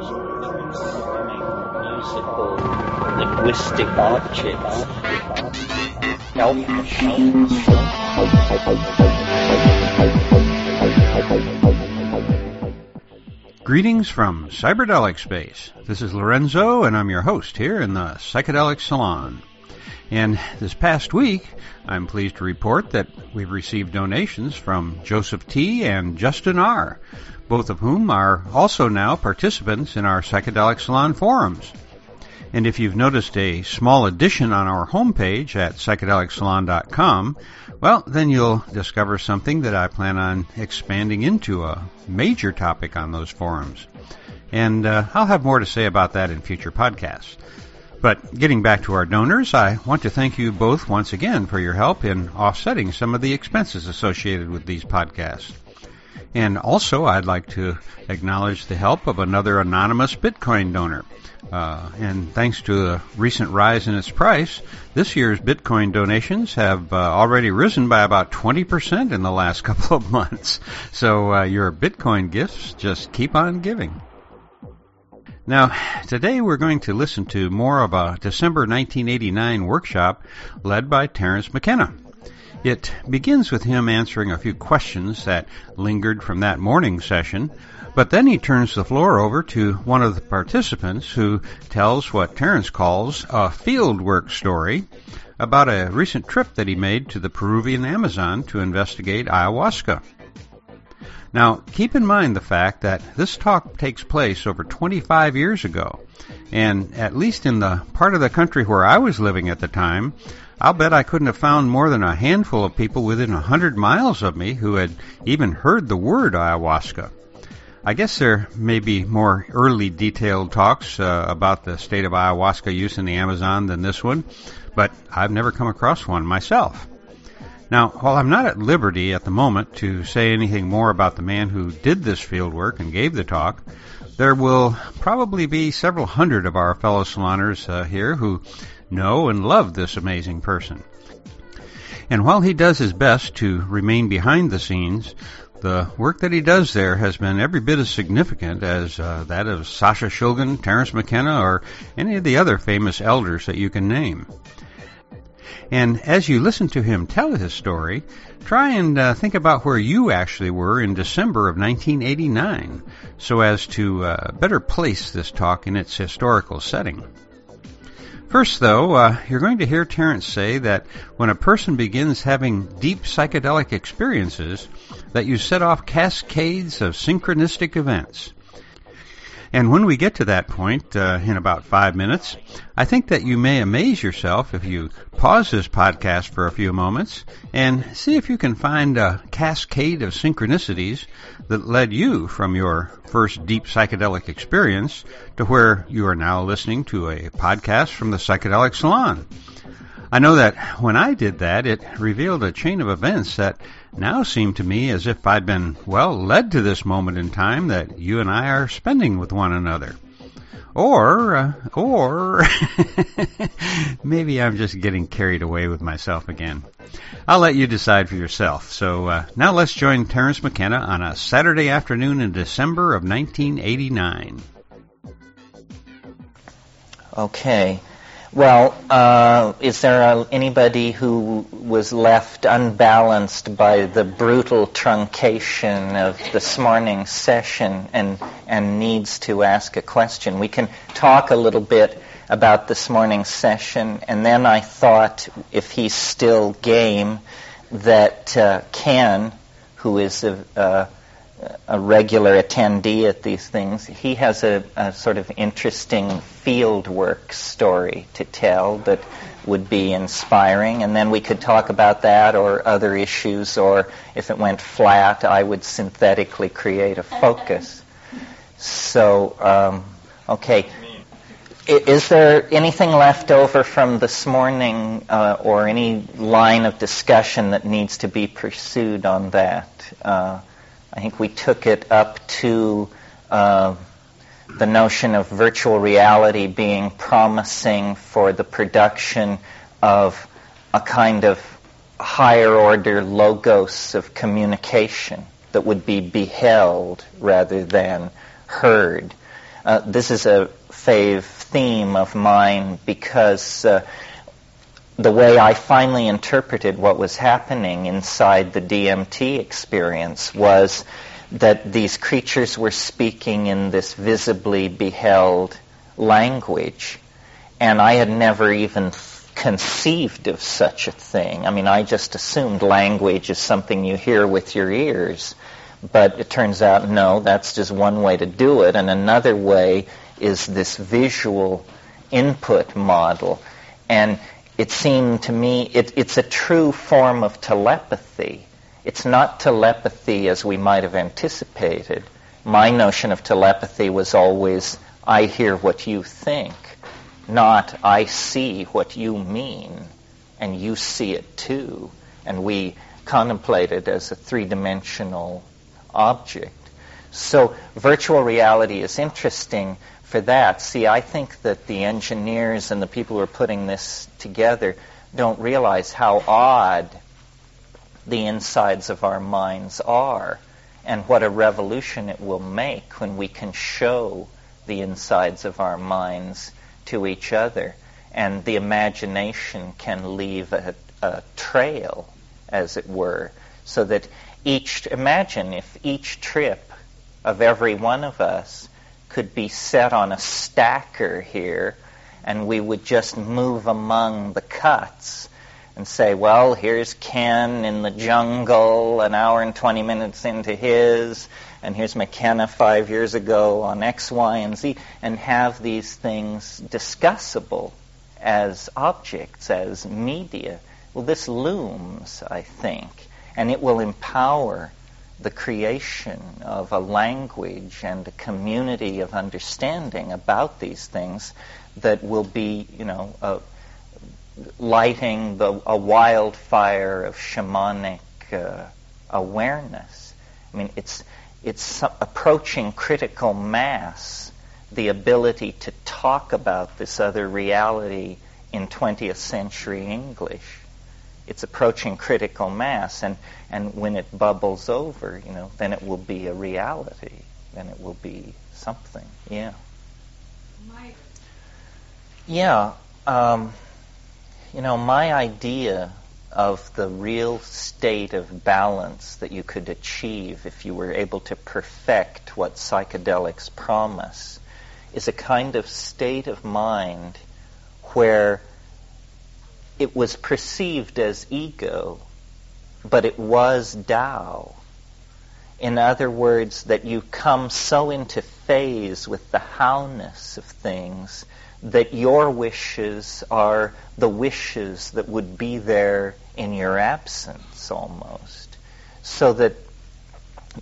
musical linguistic objects. Greetings from Cyberdelic Space. This is Lorenzo, and I'm your host here in the Psychedelic Salon. And this past week, I'm pleased to report that we've received donations from Joseph T. and Justin R., both of whom are also now participants in our Psychedelic Salon forums. And if you've noticed a small addition on our homepage at psychedelicsalon.com, well, then you'll discover something that I plan on expanding into a major topic on those forums. And uh, I'll have more to say about that in future podcasts. But getting back to our donors, I want to thank you both once again for your help in offsetting some of the expenses associated with these podcasts. And also, I'd like to acknowledge the help of another anonymous Bitcoin donor. Uh, and thanks to the recent rise in its price, this year's Bitcoin donations have uh, already risen by about 20% in the last couple of months. So uh, your Bitcoin gifts just keep on giving. Now, today we're going to listen to more of a December 1989 workshop led by Terence McKenna. It begins with him answering a few questions that lingered from that morning session, but then he turns the floor over to one of the participants who tells what Terence calls a fieldwork story about a recent trip that he made to the Peruvian Amazon to investigate ayahuasca. Now, keep in mind the fact that this talk takes place over 25 years ago, and at least in the part of the country where I was living at the time, I'll bet I couldn't have found more than a handful of people within a hundred miles of me who had even heard the word ayahuasca. I guess there may be more early detailed talks uh, about the state of ayahuasca use in the Amazon than this one, but I've never come across one myself. Now, while I'm not at liberty at the moment to say anything more about the man who did this field work and gave the talk, there will probably be several hundred of our fellow saloners uh, here who know and love this amazing person. And while he does his best to remain behind the scenes, the work that he does there has been every bit as significant as uh, that of Sasha Shulgin, Terence McKenna, or any of the other famous elders that you can name. And as you listen to him tell his story, try and uh, think about where you actually were in December of 1989 so as to uh, better place this talk in its historical setting. First, though, uh, you're going to hear Terence say that when a person begins having deep psychedelic experiences, that you set off cascades of synchronistic events. And when we get to that point uh, in about five minutes, I think that you may amaze yourself if you pause this podcast for a few moments and see if you can find a cascade of synchronicities that led you from your first deep psychedelic experience to where you are now listening to a podcast from the Psychedelic Salon. I know that when I did that, it revealed a chain of events that now seem to me as if I'd been well led to this moment in time that you and I are spending with one another. Or, uh, or maybe I'm just getting carried away with myself again. I'll let you decide for yourself. So uh, now let's join Terence McKenna on a Saturday afternoon in December of 1989. Okay. Well, uh, is there a, anybody who was left unbalanced by the brutal truncation of this morning's session and, and needs to ask a question? We can talk a little bit about this morning's session, and then I thought, if he's still game, that uh, Ken, who is a, a a regular attendee at these things, he has a, a sort of interesting field work story to tell that would be inspiring. And then we could talk about that or other issues, or if it went flat, I would synthetically create a focus. So, um, okay. Is there anything left over from this morning uh, or any line of discussion that needs to be pursued on that? Uh, I think we took it up to uh, the notion of virtual reality being promising for the production of a kind of higher order logos of communication that would be beheld rather than heard. uh, this is a fave theme of mine because uh, the way I finally interpreted what was happening inside the DMT experience was that these creatures were speaking in this visibly beheld language. And I had never even conceived of such a thing. I mean, I just assumed language is something you hear with your ears. But it turns out, no, that's just one way to do it. And another way is this visual input model. And it seemed to me it, it's a true form of telepathy. It's not telepathy as we might have anticipated. My notion of telepathy was always I hear what you think, not I see what you mean, and you see it too. And we contemplate it as a three dimensional object. So virtual reality is interesting for that. See, I think that the engineers and the people who are putting this together don't realize how odd the insides of our minds are and what a revolution it will make when we can show the insides of our minds to each other and the imagination can leave a, a trail, as it were, so that each, imagine if each trip of every one of us could be set on a stacker here and we would just move among the cuts and say, well, here's Ken in the jungle an hour and 20 minutes into his, and here's McKenna five years ago on X, Y, and Z, and have these things discussable as objects, as media. Well, this looms, I think and it will empower the creation of a language and a community of understanding about these things that will be, you know, uh, lighting the, a wildfire of shamanic uh, awareness. I mean, it's it's approaching critical mass, the ability to talk about this other reality in 20th century English it's approaching critical mass, and, and when it bubbles over, you know, then it will be a reality. Then it will be something. Yeah. Mike. Yeah. Um, you know, my idea of the real state of balance that you could achieve if you were able to perfect what psychedelics promise is a kind of state of mind where it was perceived as ego, but it was Tao. In other words, that you come so into phase with the howness of things that your wishes are the wishes that would be there in your absence almost. So that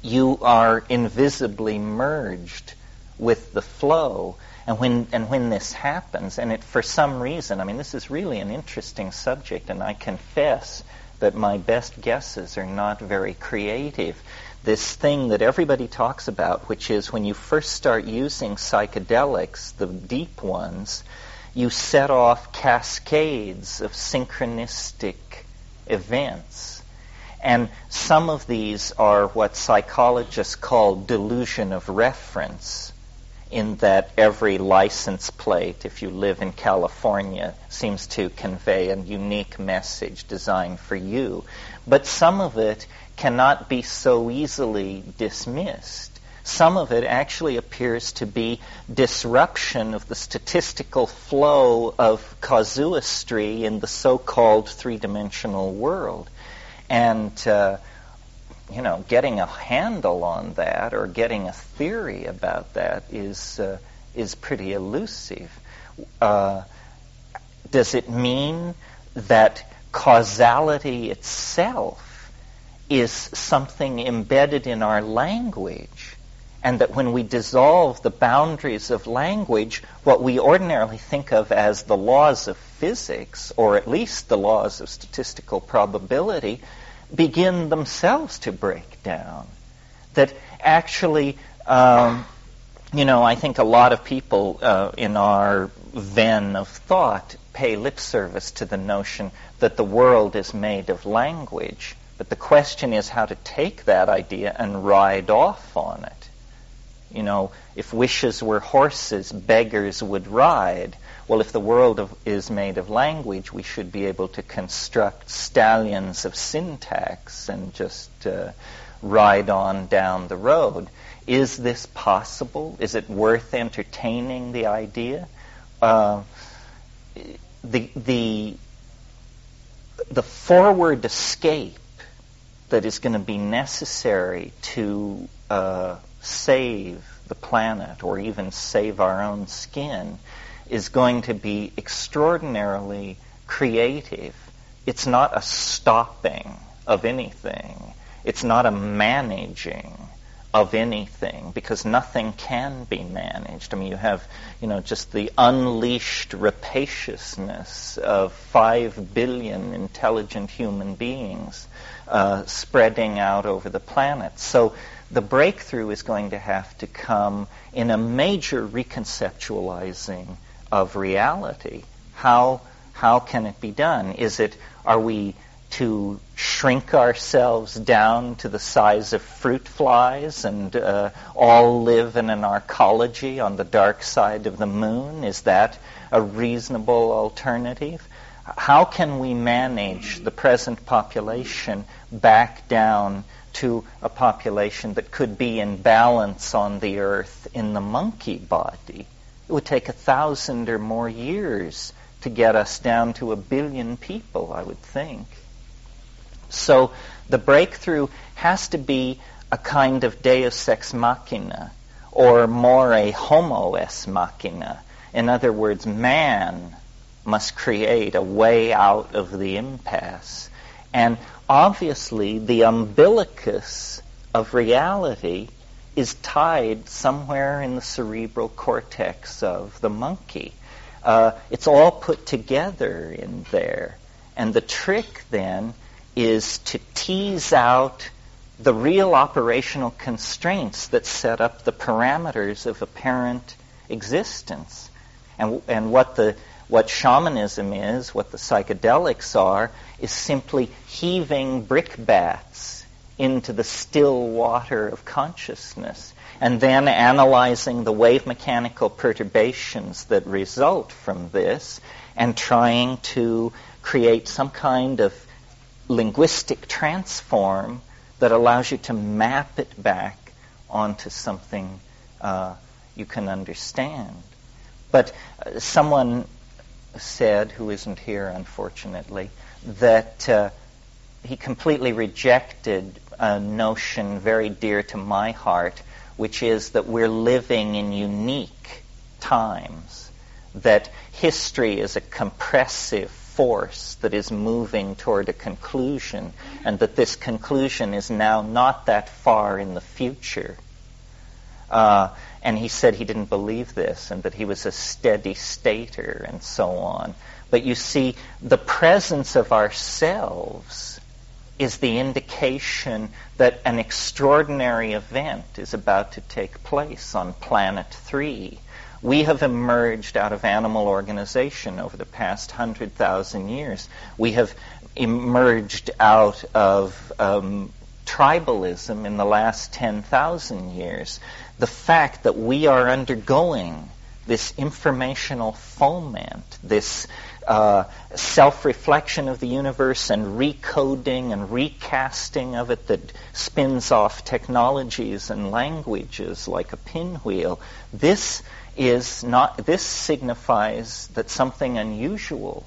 you are invisibly merged with the flow and when, and when this happens, and it, for some reason, I mean, this is really an interesting subject, and I confess that my best guesses are not very creative. This thing that everybody talks about, which is when you first start using psychedelics, the deep ones, you set off cascades of synchronistic events. And some of these are what psychologists call delusion of reference in that every license plate, if you live in California, seems to convey a unique message designed for you. But some of it cannot be so easily dismissed. Some of it actually appears to be disruption of the statistical flow of casuistry in the so-called three-dimensional world. And uh, you know, getting a handle on that or getting a theory about that is uh, is pretty elusive. Uh, does it mean that causality itself is something embedded in our language? And that when we dissolve the boundaries of language, what we ordinarily think of as the laws of physics, or at least the laws of statistical probability, begin themselves to break down. That actually, um, you know, I think a lot of people uh, in our ven of thought pay lip service to the notion that the world is made of language. But the question is how to take that idea and ride off on it. You know, if wishes were horses, beggars would ride. Well, if the world of, is made of language, we should be able to construct stallions of syntax and just uh, ride on down the road. Is this possible? Is it worth entertaining the idea? Uh, the, the, the forward escape that is going to be necessary to uh, save the planet or even save our own skin is going to be extraordinarily creative. It's not a stopping of anything. It's not a managing of anything because nothing can be managed. I mean, you have, you know, just the unleashed rapaciousness of five billion intelligent human beings uh, spreading out over the planet. So the breakthrough is going to have to come in a major reconceptualizing of reality. How how can it be done? Is it are we to shrink ourselves down to the size of fruit flies and uh, all live in an arcology on the dark side of the moon? Is that a reasonable alternative? How can we manage the present population back down to a population that could be in balance on the earth in the monkey body? It would take a thousand or more years to get us down to a billion people, I would think. So the breakthrough has to be a kind of deus ex machina, or more a homo ex machina. In other words, man must create a way out of the impasse. And obviously, the umbilicus of reality is tied somewhere in the cerebral cortex of the monkey. Uh, it's all put together in there. And the trick then is to tease out the real operational constraints that set up the parameters of apparent existence. And, and what, the, what shamanism is, what the psychedelics are, is simply heaving brickbats into the still water of consciousness and then analyzing the wave mechanical perturbations that result from this and trying to create some kind of linguistic transform that allows you to map it back onto something uh, you can understand. But uh, someone said, who isn't here unfortunately, that uh, he completely rejected a notion very dear to my heart, which is that we're living in unique times, that history is a compressive force that is moving toward a conclusion, and that this conclusion is now not that far in the future. Uh, and he said he didn't believe this, and that he was a steady stater, and so on. But you see, the presence of ourselves is the indication that an extraordinary event is about to take place on planet three we have emerged out of animal organization over the past 100,000 years. We have emerged out of um, tribalism in the last 10,000 years. The fact that we are undergoing this informational foment, this uh, self-reflection of the universe and recoding and recasting of it that spins off technologies and languages like a pinwheel. This is not, this signifies that something unusual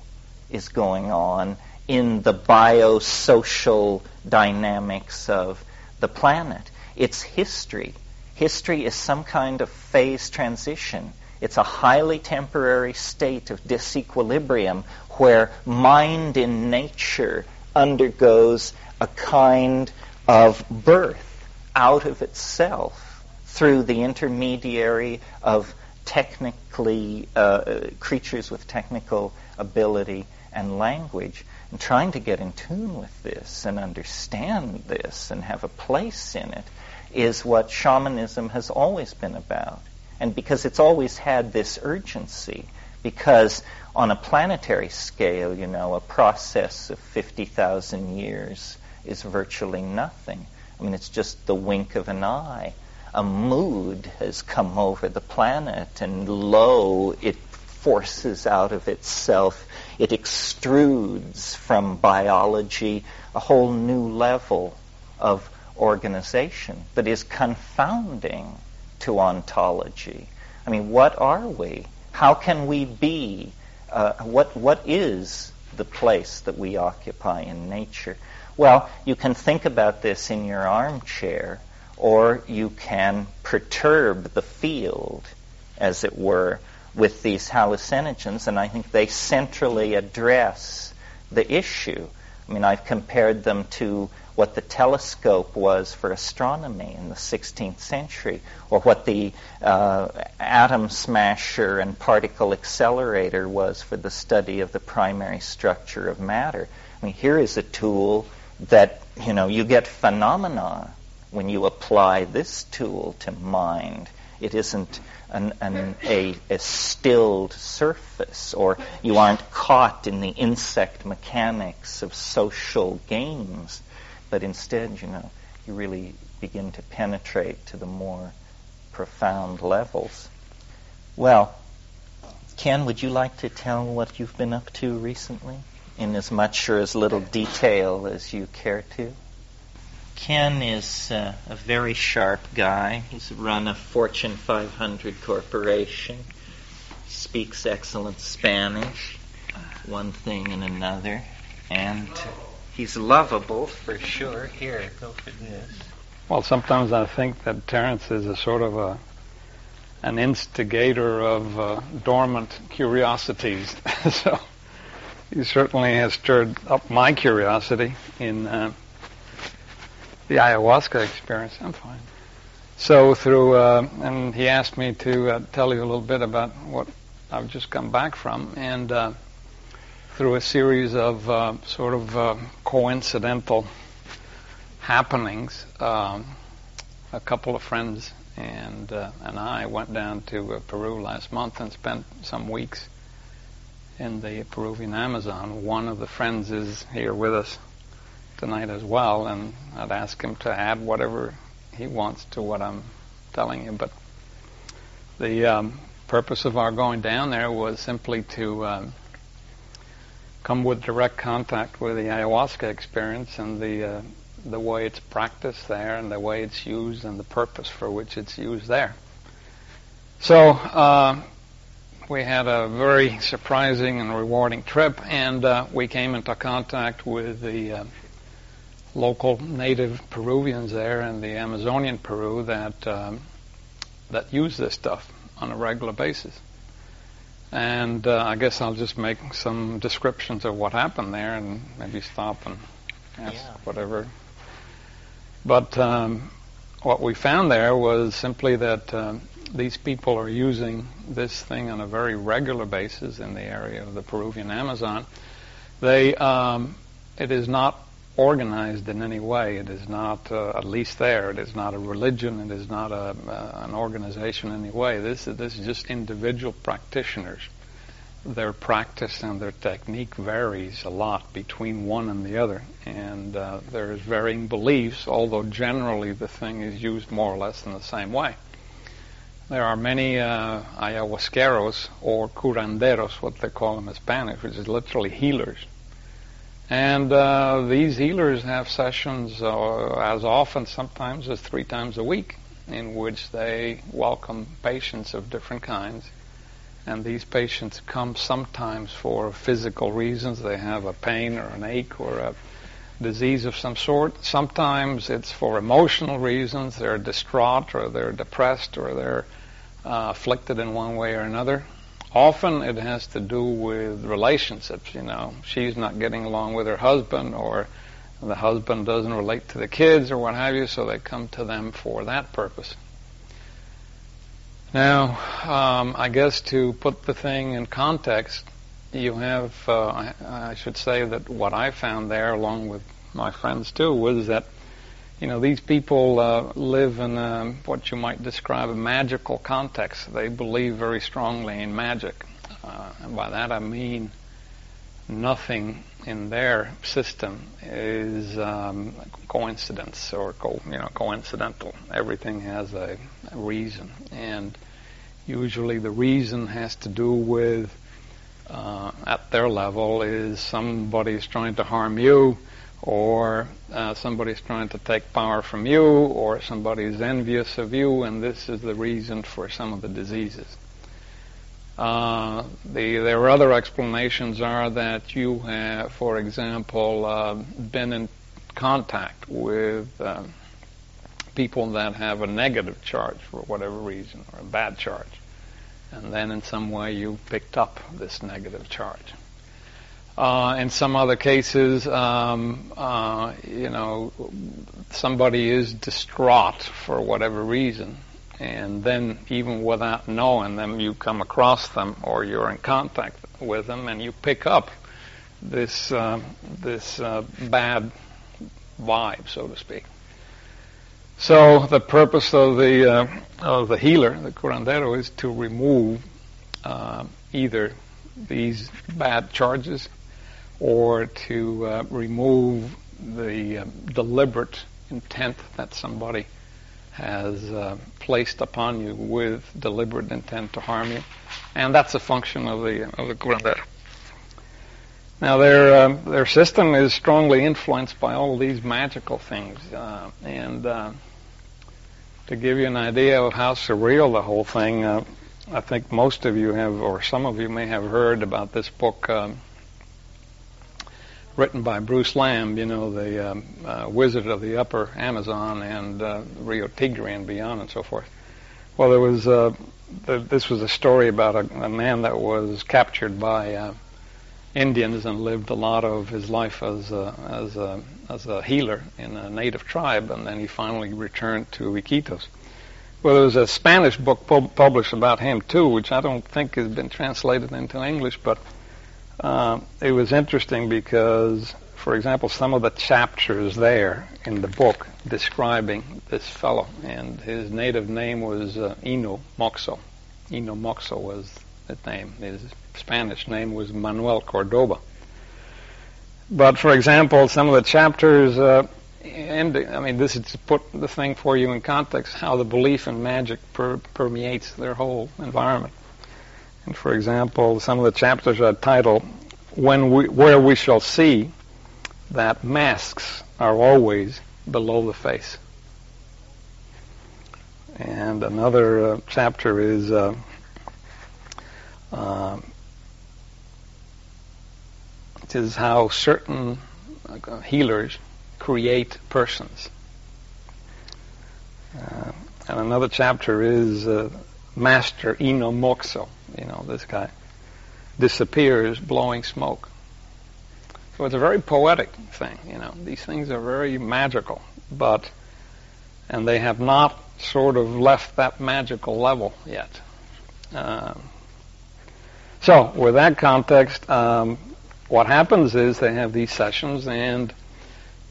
is going on in the biosocial dynamics of the planet. It's history. History is some kind of phase transition. It's a highly temporary state of disequilibrium where mind in nature undergoes a kind of birth out of itself through the intermediary of technically uh, creatures with technical ability and language, and trying to get in tune with this and understand this and have a place in it is what shamanism has always been about. And because it's always had this urgency, because on a planetary scale, you know, a process of 50,000 years is virtually nothing. I mean, it's just the wink of an eye. a mood has come over the planet, and lo, it forces out of itself, it extrudes from biology a whole new level of organization that is confounding to ontology. I mean, what are we? How can we be? Uh, what, what is the place that we occupy in nature? Well, you can think about this in your armchair, or you can perturb the field, as it were, with these hallucinogens, and I think they centrally address the issue. I mean, I've compared them to what the telescope was for astronomy in the 16th century, or what the uh, atom smasher and particle accelerator was for the study of the primary structure of matter. I mean, here is a tool that, you know, you get phenomena when you apply this tool to mind. It isn't an, an, a, a stilled surface, or you aren't caught in the insect mechanics of social games but instead, you know, you really begin to penetrate to the more profound levels. Well, Ken, would you like to tell what you've been up to recently in as much or as little detail as you care to? Ken is uh, a very sharp guy. He's run a Fortune 500 corporation, speaks excellent Spanish, one thing and another, and he's lovable for sure. Here, go for this. Well, sometimes I think that Terence is a sort of a an instigator of uh, dormant curiosities. so he certainly has stirred up my curiosity in uh, the ayahuasca experience. I'm fine. So through, uh, and he asked me to uh, tell you a little bit about what I've just come back from, and uh, through a series of uh, sort of uh, coincidental happenings, um, a couple of friends and uh, and I went down to uh, Peru last month and spent some weeks in the Peruvian Amazon. One of the friends is here with us tonight as well, and I'd ask him to add whatever he wants to what I'm telling you. But the um, purpose of our going down there was simply to um, come with direct contact with the ayahuasca experience and the uh, the way it's practiced there and the way it's used and the purpose for which it's used there. So uh, we had a very surprising and rewarding trip, and uh, we came into contact with the uh, local native Peruvians there in the Amazonian Peru that um, that use this stuff on a regular basis. And uh, I guess I'll just make some descriptions of what happened there and maybe stop and ask yeah. whatever. But um, what we found there was simply that uh, these people are using this thing on a very regular basis in the area of the Peruvian Amazon. They, um, it is not organized in any way. It is not, uh, at least there, it is not a religion. It is not a, uh, an organization in any way. This is, this is just individual practitioners. Their practice and their technique varies a lot between one and the other, and uh, there's varying beliefs, although generally the thing is used more or less in the same way. There are many uh, ayahuasqueros or curanderos, what they call them in Spanish, which is literally healers and uh, these healers have sessions uh, as often, sometimes as three times a week, in which they welcome patients of different kinds. And these patients come sometimes for physical reasons. They have a pain or an ache or a disease of some sort. Sometimes it's for emotional reasons. They're distraught or they're depressed or they're uh, afflicted in one way or another. Often it has to do with relationships, you know. She's not getting along with her husband or the husband doesn't relate to the kids or what have you, so they come to them for that purpose. Now, um, I guess to put the thing in context, you have, uh, I, I should say that what I found there, along with my friends too, was that you know, these people uh, live in a, what you might describe a magical context. They believe very strongly in magic. Uh, and by that I mean nothing in their system is um, coincidence or co- you know coincidental. Everything has a, a reason, and usually the reason has to do with uh, at their level is somebody's trying to harm you, or uh, somebody's trying to take power from you, or somebody's envious of you, and this is the reason for some of the diseases. Uh, the, there are other explanations are that you have, for example, uh, been in contact with uh, people that have a negative charge for whatever reason, or a bad charge. And then in some way you picked up this negative charge. Uh, in some other cases, um, uh, you know, somebody is distraught for whatever reason, and then even without knowing them, you come across them or you're in contact with them, and you pick up this uh, this uh, bad vibe, so to speak. So the purpose of the uh, of the healer, the curandero, is to remove either these bad charges or to uh, remove the uh, deliberate intent that somebody has uh, placed upon you with deliberate intent to harm you, and that's a function of the of the curandero. Now their uh, their system is strongly influenced by all these magical things, uh, and uh, to give you an idea of how surreal the whole thing, uh, I think most of you have, or some of you may have heard about this book. Um, written by Bruce Lamb, you know, the um, uh, Wizard of the Upper Amazon and uh, Rio Tigre and beyond and so forth. Well, there was uh, the, this was a story about a, a man that was captured by uh, Indians and lived a lot of his life as a, as a, as a healer in a native tribe, and then he finally returned to Iquitos. Well, there was a Spanish book published about him too, which I don't think has been translated into English, but uh, it was interesting because, for example, some of the chapters there in the book describing this fellow, and his native name was uh, Moxo. Ino Moxo was the name. His Spanish name was Manuel Cordova. But, for example, some of the chapters, uh, and I mean, this is to put the thing for you in context, how the belief in magic per- permeates their whole environment. And for example, some of the chapters are titled "When we, Where We Shall See That Masks Are Always Below the Face." And another uh, chapter is uh, uh, it is how certain uh, healers create persons. Uh, and another chapter is uh, Master Ino Moxo you know, this guy disappears blowing smoke. So it's a very poetic thing, you know. These things are very magical, but, and they have not sort of left that magical level yet. Um, so, with that context, um, what happens is they have these sessions and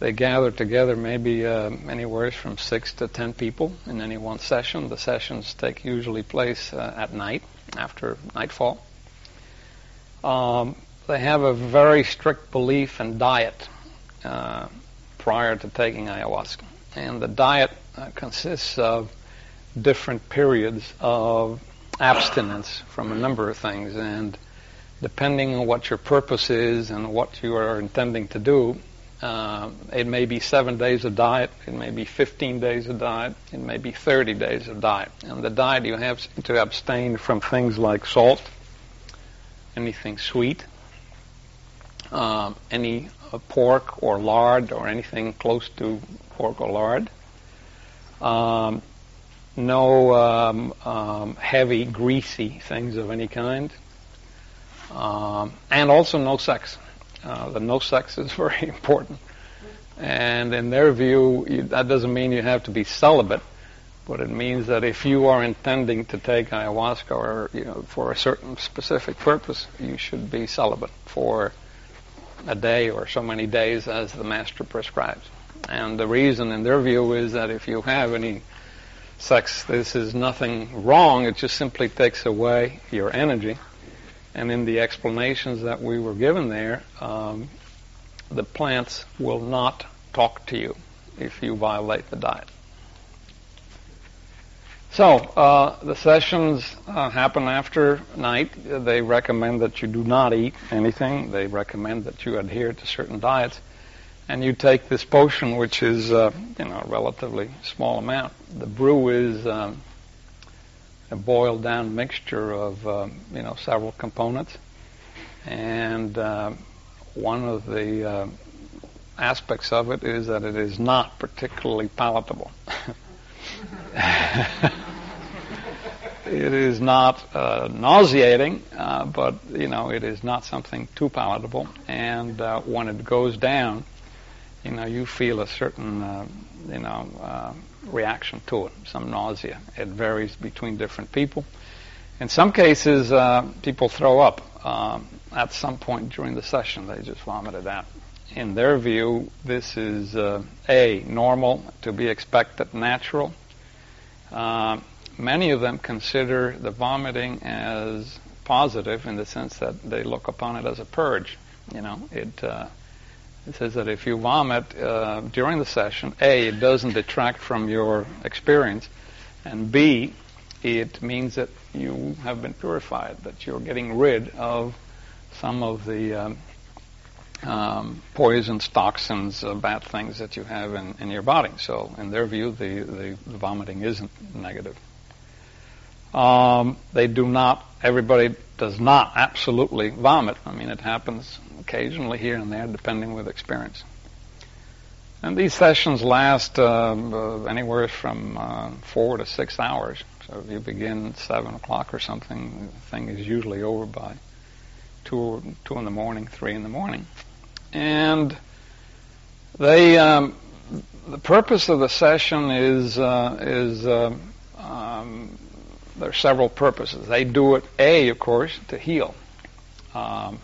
they gather together maybe uh, anywhere from six to ten people in any one session. The sessions take usually place uh, at night after nightfall. Um, they have a very strict belief in diet uh, prior to taking ayahuasca. And the diet uh, consists of different periods of abstinence from a number of things. And depending on what your purpose is and what you are intending to do, uh, it may be seven days of diet, it may be 15 days of diet, it may be 30 days of diet. And the diet you have to abstain from things like salt, anything sweet, um, any uh, pork or lard or anything close to pork or lard. Um, no um, um heavy, greasy things of any kind. Um, and also no sex. Uh, the no sex is very important. And in their view, you, that doesn't mean you have to be celibate, but it means that if you are intending to take ayahuasca or you know for a certain specific purpose, you should be celibate for a day or so many days as the master prescribes. And the reason, in their view, is that if you have any sex, this is nothing wrong. It just simply takes away your energy And in the explanations that we were given there, um, the plants will not talk to you if you violate the diet. So uh, the sessions uh, happen after night. They recommend that you do not eat anything. They recommend that you adhere to certain diets, and you take this potion, which is uh, you know a relatively small amount. The brew is um, a boiled down mixture of um, you know several components, and uh, one of the uh, aspects of it is that it is not particularly palatable. it is not uh, nauseating, uh, but you know it is not something too palatable. And uh, when it goes down, you know you feel a certain uh, you know uh, reaction to it, some nausea. It varies between different people. In some cases, uh, people throw up um, at some point during the session. They just vomit it out. In their view, this is a normal, to be expected, natural uh, many of them consider the vomiting as positive in the sense that they look upon it as a purge. You know, it, uh, it says that if you vomit uh, during the session, A, it doesn't detract from your experience, and B, it means that you have been purified, that you're getting rid of some of the um, um, poisons, toxins, uh, bad things that you have in, in your body. So, in their view, the, the, the vomiting isn't negative. Um, they do not, everybody does not absolutely vomit. I mean, it happens occasionally here and there, depending with experience. And these sessions last uh, uh, anywhere from uh, four to six hours. So if you begin at seven o'clock or something, the thing is usually over by two, two in the morning, three in the morning. And they, um, the purpose of the session is uh, is uh, um, there are several purposes. They do it a, of course, to heal, um,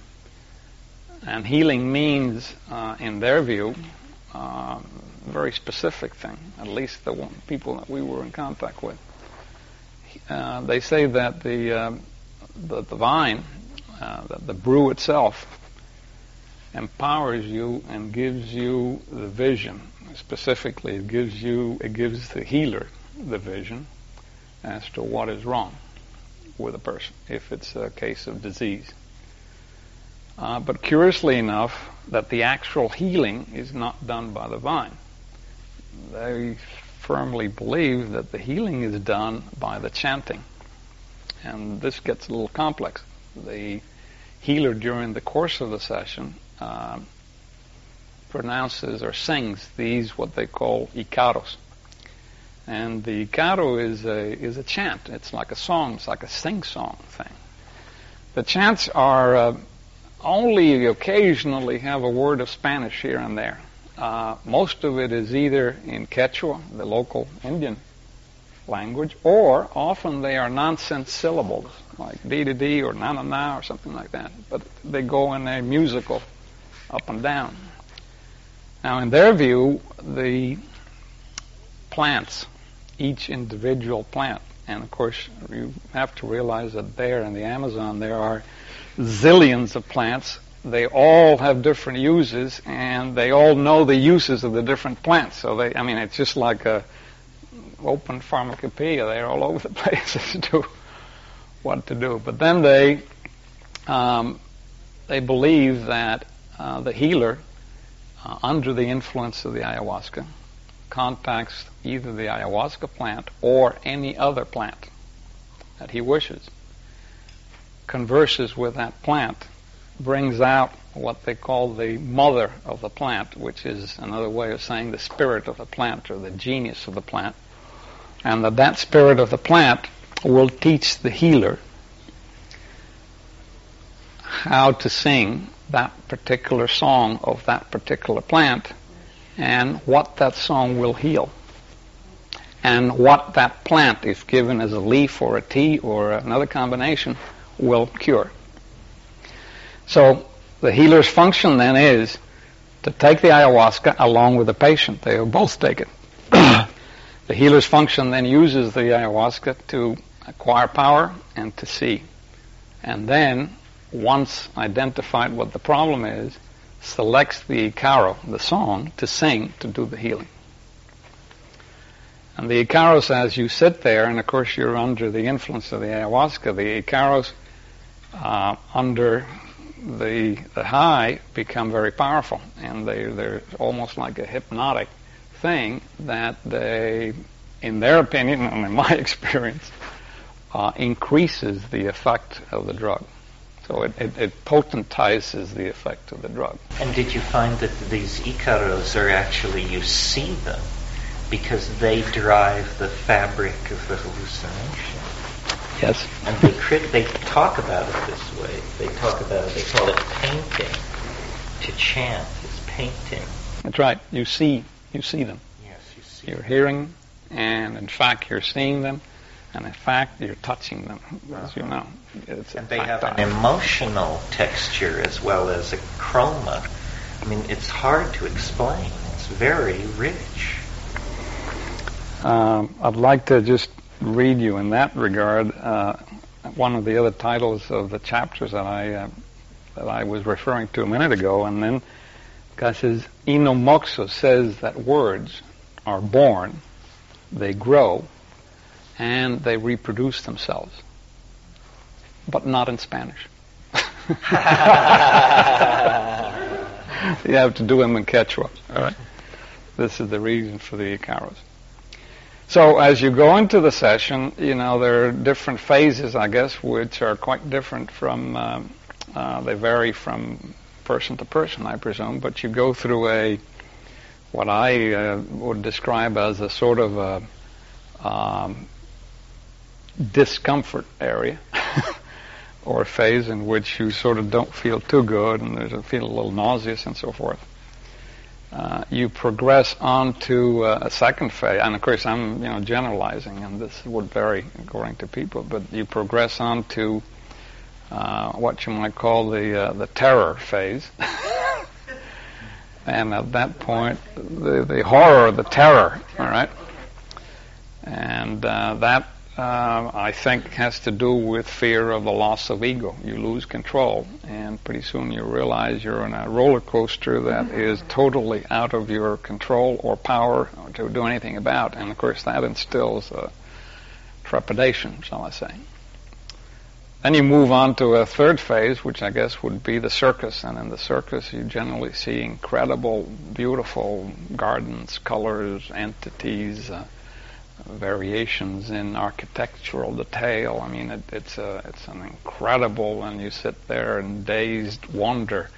and healing means, uh, in their view, uh, a very specific thing. At least the one, people that we were in contact with. Uh, they say that the um, the, the vine, uh, the brew itself, empowers you and gives you the vision. Specifically, it gives you, it gives the healer the vision as to what is wrong with a person if it's a case of disease. Uh, but curiously enough, that the actual healing is not done by the vine. They firmly believe that the healing is done by the chanting. And this gets a little complex. The healer during the course of the session uh, pronounces or sings these what they call icaros. And the icaro is a is a chant. It's like a song. It's like a sing song thing. The chants are uh, only occasionally have a word of Spanish here and there. Uh, most of it is either in Quechua, the local Indian language, or often they are nonsense syllables like dee dee dee or na na na or something like that. But they go in a musical up and down. Now, in their view, the plants, each individual plant, and of course, you have to realize that there in the Amazon there are zillions of plants. They all have different uses, and they all know the uses of the different plants. So they, I mean, it's just like a open pharmacopoeia. They're all over the place as to what to do. But then they um, they believe that uh, the healer, uh, under the influence of the ayahuasca, contacts either the ayahuasca plant or any other plant that he wishes, converses with that plant, brings out what they call the mother of the plant, which is another way of saying the spirit of the plant or the genius of the plant, and that that spirit of the plant will teach the healer how to sing that particular song of that particular plant and what that song will heal. And what that plant, if given as a leaf or a tea or another combination, will cure. So the healer's function then is to take the ayahuasca along with the patient. They will both take it. the healer's function then uses the ayahuasca to acquire power and to see. And then once identified what the problem is, selects the Icaro, the song, to sing to do the healing. And the Icaros, as you sit there, and of course you're under the influence of the ayahuasca, the Icaros uh, under the, the high become very powerful, and they, they're almost like a hypnotic thing that they, in their opinion and in my experience, uh, increases the effect of the drug. So it, it, it, potentizes the effect of the drug. And did you find that these Icaros are actually, you see them because they drive the fabric of the hallucination? Yes. And they, crit- they talk about it this way. They talk about it, they call it painting. To chant is painting. That's right. You see, you see them. Yes, you see. You're hearing, and in fact, you're seeing them and in fact, you're touching them, as you know. It's and they have an emotional texture as well as a chroma. I mean, it's hard to explain. It's very rich. Um, I'd like to just read you in that regard uh, one of the other titles of the chapters that I uh, that I was referring to a minute ago, and then guy says Ino Moxo says that words are born, they grow, and they reproduce themselves, but not in Spanish. you have to do them in Quechua. All right. This is the reason for the Icaros. So as you go into the session, you know there are different phases, I guess, which are quite different from. Um, uh, they vary from person to person, I presume. But you go through a what I uh, would describe as a sort of a um, discomfort area or phase in which you sort of don't feel too good and there's a feel a little nauseous and so forth. Uh, you progress on to uh, a second phase, and of course I'm you know generalizing, and this would vary according to people, but you progress on to uh, what you might call the uh, the terror phase. and at that point, the, the horror, the terror, all right? And uh, that uh, I think has to do with fear of the loss of ego. You lose control, and pretty soon you realize you're on a roller coaster that is totally out of your control or power to do anything about. And of course, that instills a trepidation, shall I say. Then you move on to a third phase, which I guess would be the circus. And in the circus, you generally see incredible, beautiful gardens, colors, entities. Uh, variations in architectural detail. I mean, it, it's a, it's an incredible, and you sit there in dazed wonder,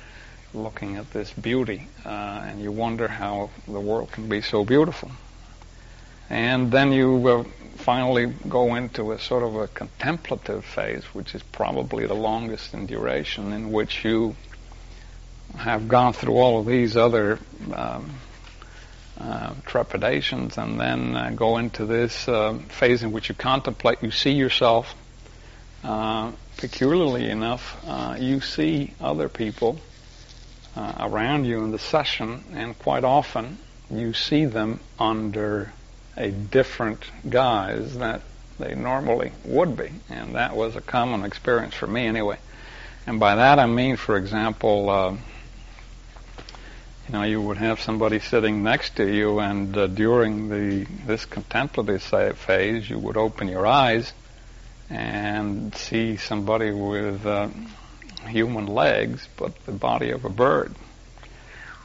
looking at this beauty, uh, and you wonder how the world can be so beautiful. And then you uh, finally go into a sort of a contemplative phase, which is probably the longest in duration, in which you have gone through all of these other um, uh, trepidations, and then uh, go into this uh, phase in which you contemplate. You see yourself. Uh, peculiarly enough, uh, you see other people uh, around you in the session, and quite often you see them under a different guise that they normally would be, and that was a common experience for me anyway. And by that I mean, for example you know, you would have somebody sitting next to you, and uh, during the this contemplative phase, you would open your eyes and see somebody with uh, human legs, but the body of a bird,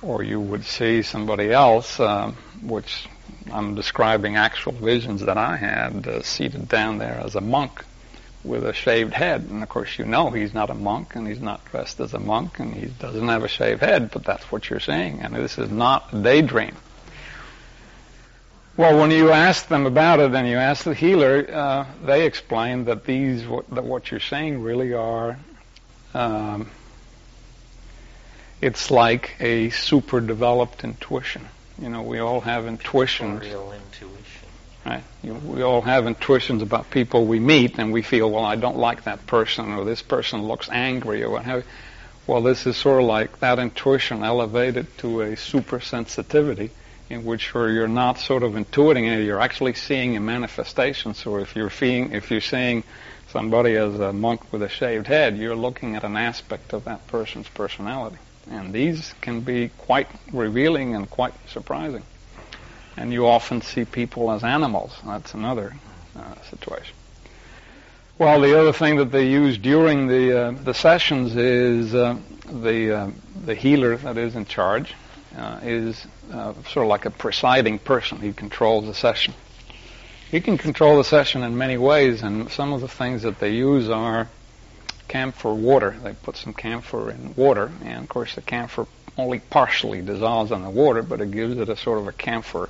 or you would see somebody else, uh, which I'm describing actual visions that I had, uh, seated down there as a monk with a shaved head. And of course, you know he's not a monk and he's not dressed as a monk and he doesn't have a shaved head, but that's what you're saying. And this is not a daydream. Well, when you ask them about it and you ask the healer, uh, they explain that these, what, that what you're saying really are, um, it's like a super developed intuition. You know, we all have intuitions. Intuition. Right? You, we all have intuitions about people we meet, and we feel, well, I don't like that person, or this person looks angry, or what have you. Well, this is sort of like that intuition elevated to a super sensitivity, in which you're not sort of intuiting it, you're actually seeing a manifestation. So if you're seeing, if you're seeing somebody as a monk with a shaved head, you're looking at an aspect of that person's personality. And these can be quite revealing and quite surprising. And you often see people as animals. That's another uh, situation. Well, the other thing that they use during the uh, the sessions is uh, the uh, the healer that is in charge uh, is uh, sort of like a presiding person. He controls the session. He can control the session in many ways, and some of the things that they use are camphor water. They put some camphor in water, and of course the camphor only partially dissolves in the water, but it gives it a sort of a camphor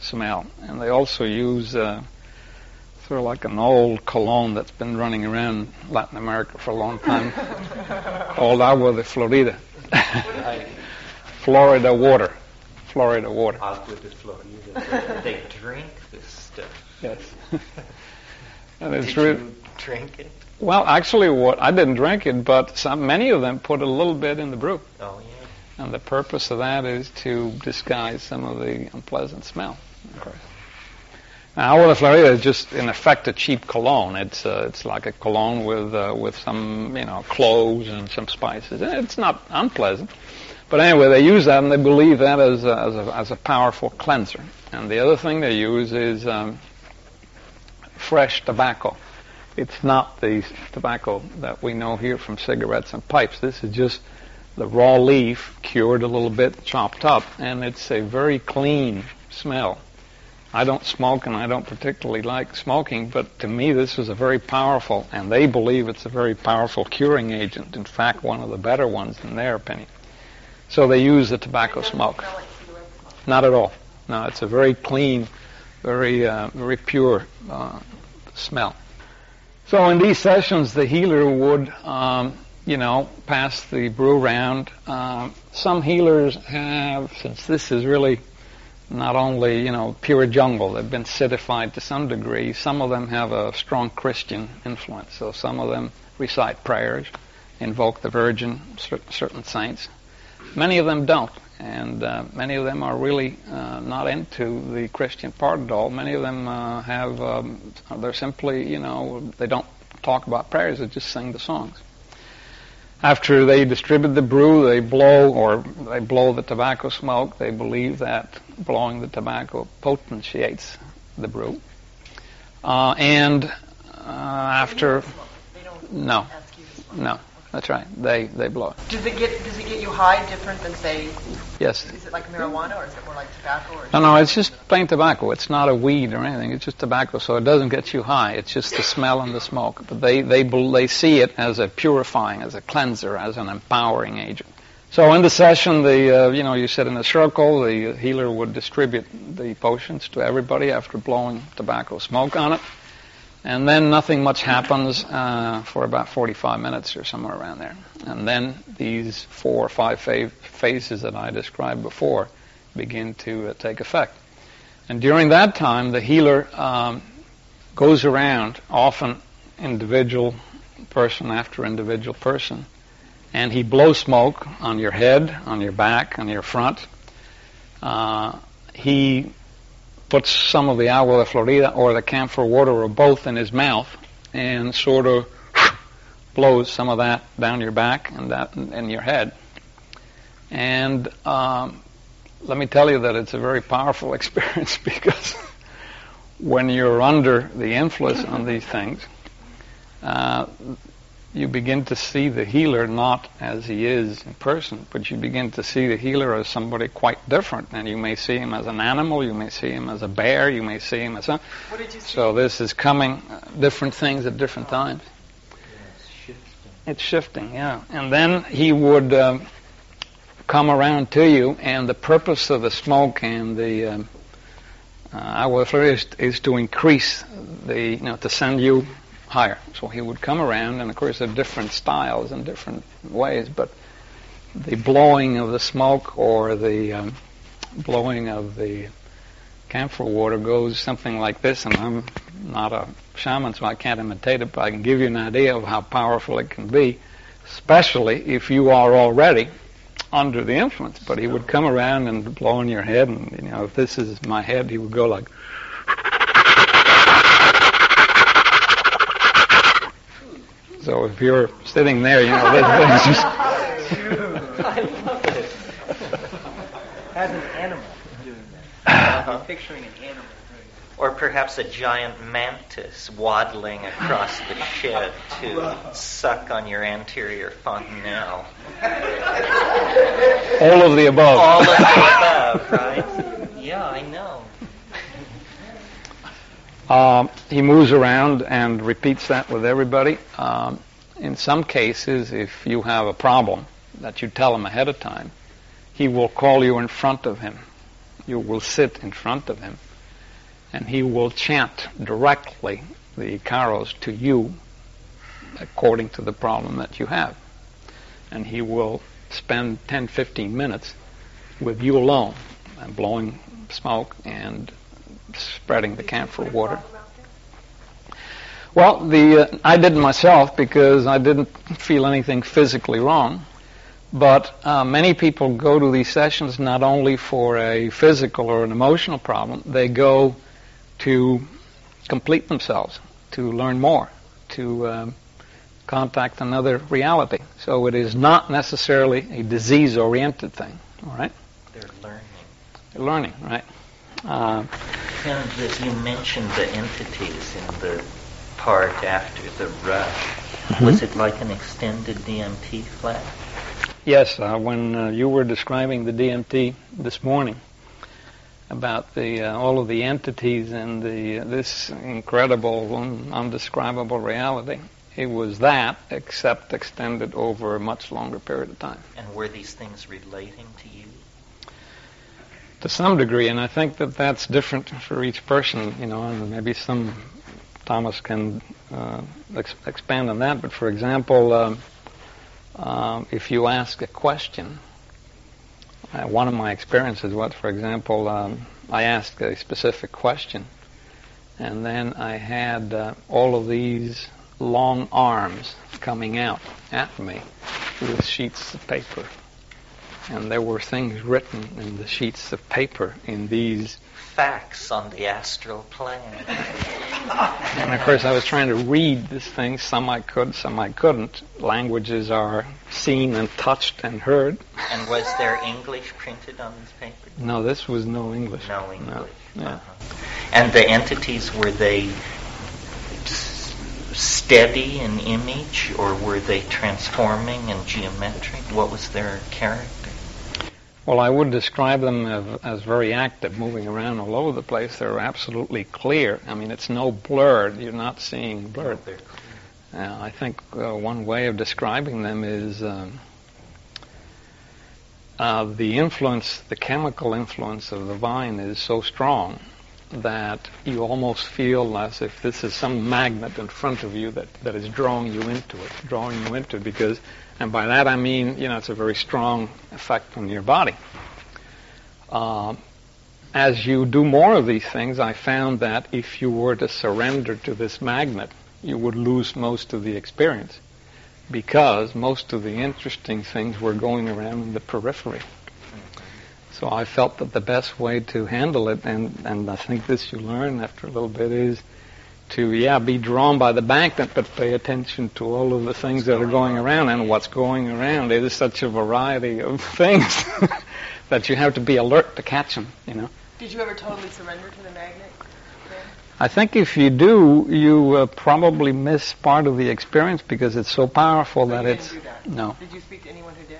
smell. And they also use uh, sort of like an old cologne that's been running around Latin America for a long time, called agua de Florida. Florida water. Florida water. Agua de Florida. they drink this stuff. Yes. and it's Did really, you drink it? well, actually, what I didn't drink it, but some, many of them put a little bit in the brew, Oh yeah. and the purpose of that is to disguise some of the unpleasant smell. Now, Agua de Florida is just, in effect, a cheap cologne. It's uh, it's like a cologne with uh, with some you know cloves and some spices. It's not unpleasant, but anyway, they use that and they believe that as a, as a, as a powerful cleanser. And the other thing they use is um, fresh tobacco. It's not the tobacco that we know here from cigarettes and pipes. This is just the raw leaf cured a little bit, chopped up, and it's a very clean smell. I don't smoke and I don't particularly like smoking, but to me this is a very powerful, and they believe it's a very powerful curing agent. In fact, one of the better ones in their opinion. So they use the tobacco smoke. Not at all. No, it's a very clean, very uh, very pure uh, smell. So in these sessions, the healer would, um, you know, pass the brew round. Um, some healers have, since this is really not only, you know, pure jungle, they've been citified to some degree. Some of them have a strong Christian influence. So some of them recite prayers, invoke the Virgin, certain saints. Many of them don't, and uh, many of them are really uh, not into the Christian part at all. Many of them uh, have, um, they're simply, you know, they don't talk about prayers, they just sing the songs. After they distribute the brew, they blow or they blow the tobacco smoke. They believe that blowing the tobacco potentiates the brew. Uh, and uh, after, They don't no, ask you to no, that's right. They they blow it. Does it get does it get you high different than say Yes. is it like marijuana or is it more like tobacco or No, no, it's just plain tobacco. It's not a weed or anything. It's just tobacco, so it doesn't get you high. It's just the smell and the smoke. But they they they see it as a purifying, as a cleanser, as an empowering agent. So in the session, the uh, you know you sit in a circle. The healer would distribute the potions to everybody after blowing tobacco smoke on it, and then nothing much happens uh, for about 45 minutes or somewhere around there. And then these four or five fa- phases that I described before begin to uh, take effect. And during that time, the healer um, goes around, often individual person after individual person, and he blows smoke on your head, on your back, on your front. Uh, he puts some of the agua de Florida or the camphor water or both in his mouth and sort of blows some of that down your back and that in your head. And um, let me tell you that it's a very powerful experience because when you're under the influence on these things, uh, you begin to see the healer not as he is in person, but you begin to see the healer as somebody quite different. And you may see him as an animal, you may see him as a bear, you may see him as a. what did you see? So this is coming, uh, different things at different times. It's shifting. It's shifting, yeah. And then he would um, come around to you, and the purpose of the smoke and the um, uh, agua de is, is to increase the, you know, to send you higher. So he would come around, and of course there are different styles and different ways, but the blowing of the smoke or the um, blowing of the camphor water goes something like this, and I'm not a shaman, so I can't imitate it, but I can give you an idea of how powerful it can be, especially if you are already under the influence, but he would come around and blow on your head, and you know, if this is my head, he would go like. So if you're sitting there, you know, this, this just, I love it. As an animal doing that. I'm picturing an animal. Or perhaps a giant mantis waddling across the shed to suck on your anterior fontanelle. all of the above. All of the above, right? Yeah, I know. Um, he moves around and repeats that with everybody. Um, in some cases, if you have a problem that you tell him ahead of time, he will call you in front of him. You will sit in front of him, and he will chant directly the Icaros to you according to the problem that you have. And he will spend 10, 15 minutes with you alone and blowing smoke and spreading the camphor water. Well, the uh, I did it myself because I didn't feel anything physically wrong. But uh, many people go to these sessions not only for a physical or an emotional problem, they go to complete themselves, to learn more, to um, contact another reality. So it is not necessarily a disease-oriented thing. All right, They're learning. They're learning, right? Uh, And that you mentioned the entities in the part after the rush. Was it like an extended DMT flash? Yes, uh, when uh, you were describing the DMT this morning about the uh, all of the entities and the this incredible, un- undescribable reality, it was that, except extended over a much longer period of time. And were these things relating to you? To some degree, and I think that that's different for each person, you know, and maybe some Thomas can uh, ex- expand on that. But for example, um, um, if you ask a question, uh, one of my experiences was, for example, um, I asked a specific question, and then I had uh, all of these long arms coming out at me with sheets of paper. And there were things written in the sheets of paper in these Facts on the astral plane. And of course, I was trying to read these things. Some I could, some I couldn't. Languages are seen and touched and heard. And was there English printed on this paper? No, this was no English. No English. Yeah. Uh-huh. And the entities, were they steady in image or were they transforming and geometric? What was their character? Well, I would describe them as, as very active, moving around all over the place. They're absolutely clear. I mean, it's no blurred. You're not seeing blurred. They're Uh, I think uh, one way of describing them is um, uh, the influence, the chemical influence of the vine is so strong that you almost feel as if this is some magnet in front of you that, that is drawing you into it, drawing you into it because, and by that I mean, you know, it's a very strong effect on your body. Um, as you do more of these things, I found that if you were to surrender to this magnet, you would lose most of the experience because most of the interesting things were going around in the periphery. So I felt that the best way to handle it, and, and I think this you learn after a little bit, is to, yeah, be drawn by the magnet, but pay attention to all of the things that are going around. And what's going around There's such a variety of things that you have to be alert to catch them, you know. Did you ever totally surrender to the magnet? I think if you do, you uh, probably miss part of the experience because it's so powerful So that it's that? no. Did you speak to anyone who did?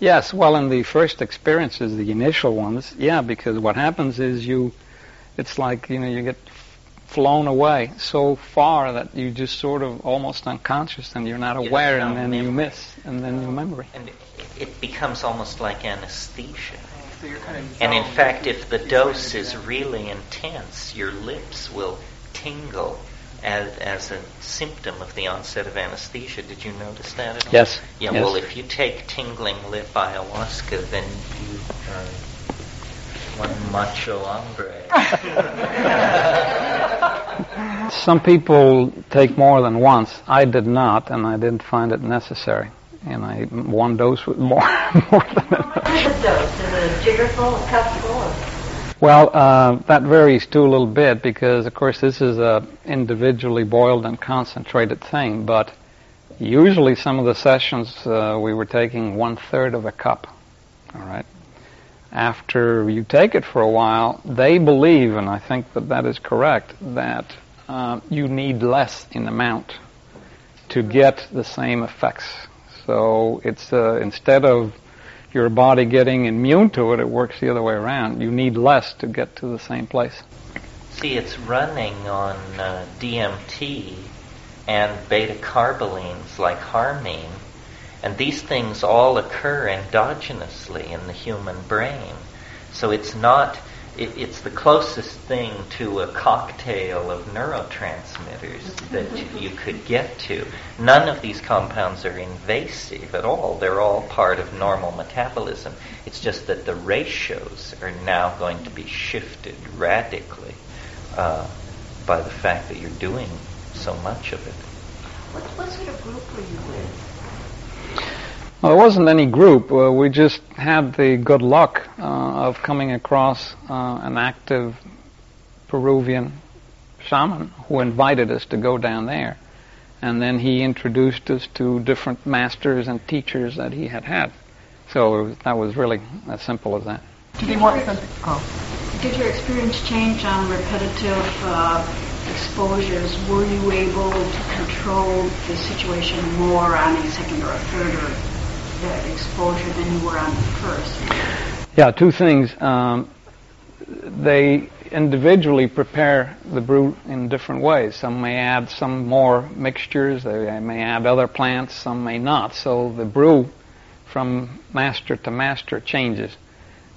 Yes, well, in the first experiences, the initial ones, yeah, because what happens is you, it's like you know you get flown away so far that you just sort of almost unconscious and you're not You aware, have and no then you miss, and then you memory. And it becomes almost like anesthesia. So you're kind of. And in fact, if the dose is really intense, your lips will tingle as, as a symptom of the onset of anesthesia. Did you notice that at all? Yes. Yeah, yes. well, if you take tingling lip ayahuasca, then you are one macho hombre. Some people take more than once. I did not, and I didn't find it necessary. and I one dose was more more than enough. What is a dose? Is it a jiggerful, a cupful? Well, uh, that varies too a little bit because, of course, this is a individually boiled and concentrated thing. But usually, some of the sessions uh, we were taking one third of a cup. All right. After you take it for a while, they believe, and I think that that is correct, that uh, you need less in amount to get the same effects. So it's uh, instead of your body getting immune to it, it works the other way around. You need less to get to the same place. See, it's running on uh, DMT and beta carbolines like harmine, and these things all occur endogenously in the human brain. So it's not, it, it's the closest thing to a cocktail of neurotransmitters that you could get to. None of these compounds are invasive at all. They're all part of normal metabolism. It's just that the ratios are now going to be shifted radically uh, by the fact that you're doing so much of it. What, what sort of group were you with? Well, there wasn't any group. Uh, we just had the good luck uh, of coming across uh, an active Peruvian shaman who invited us to go down there. And then he introduced us to different masters and teachers that he had had. So it was, that was really as simple as that. Do they want something? Oh. Did your experience change on repetitive uh, exposures? Were you able to control the situation more on a second or a third or the exposure than you were on the first? Yeah, two things. Um, they individually prepare the brew in different ways. Some may add some more mixtures, they may add other plants, some may not. So the brew from master to master changes.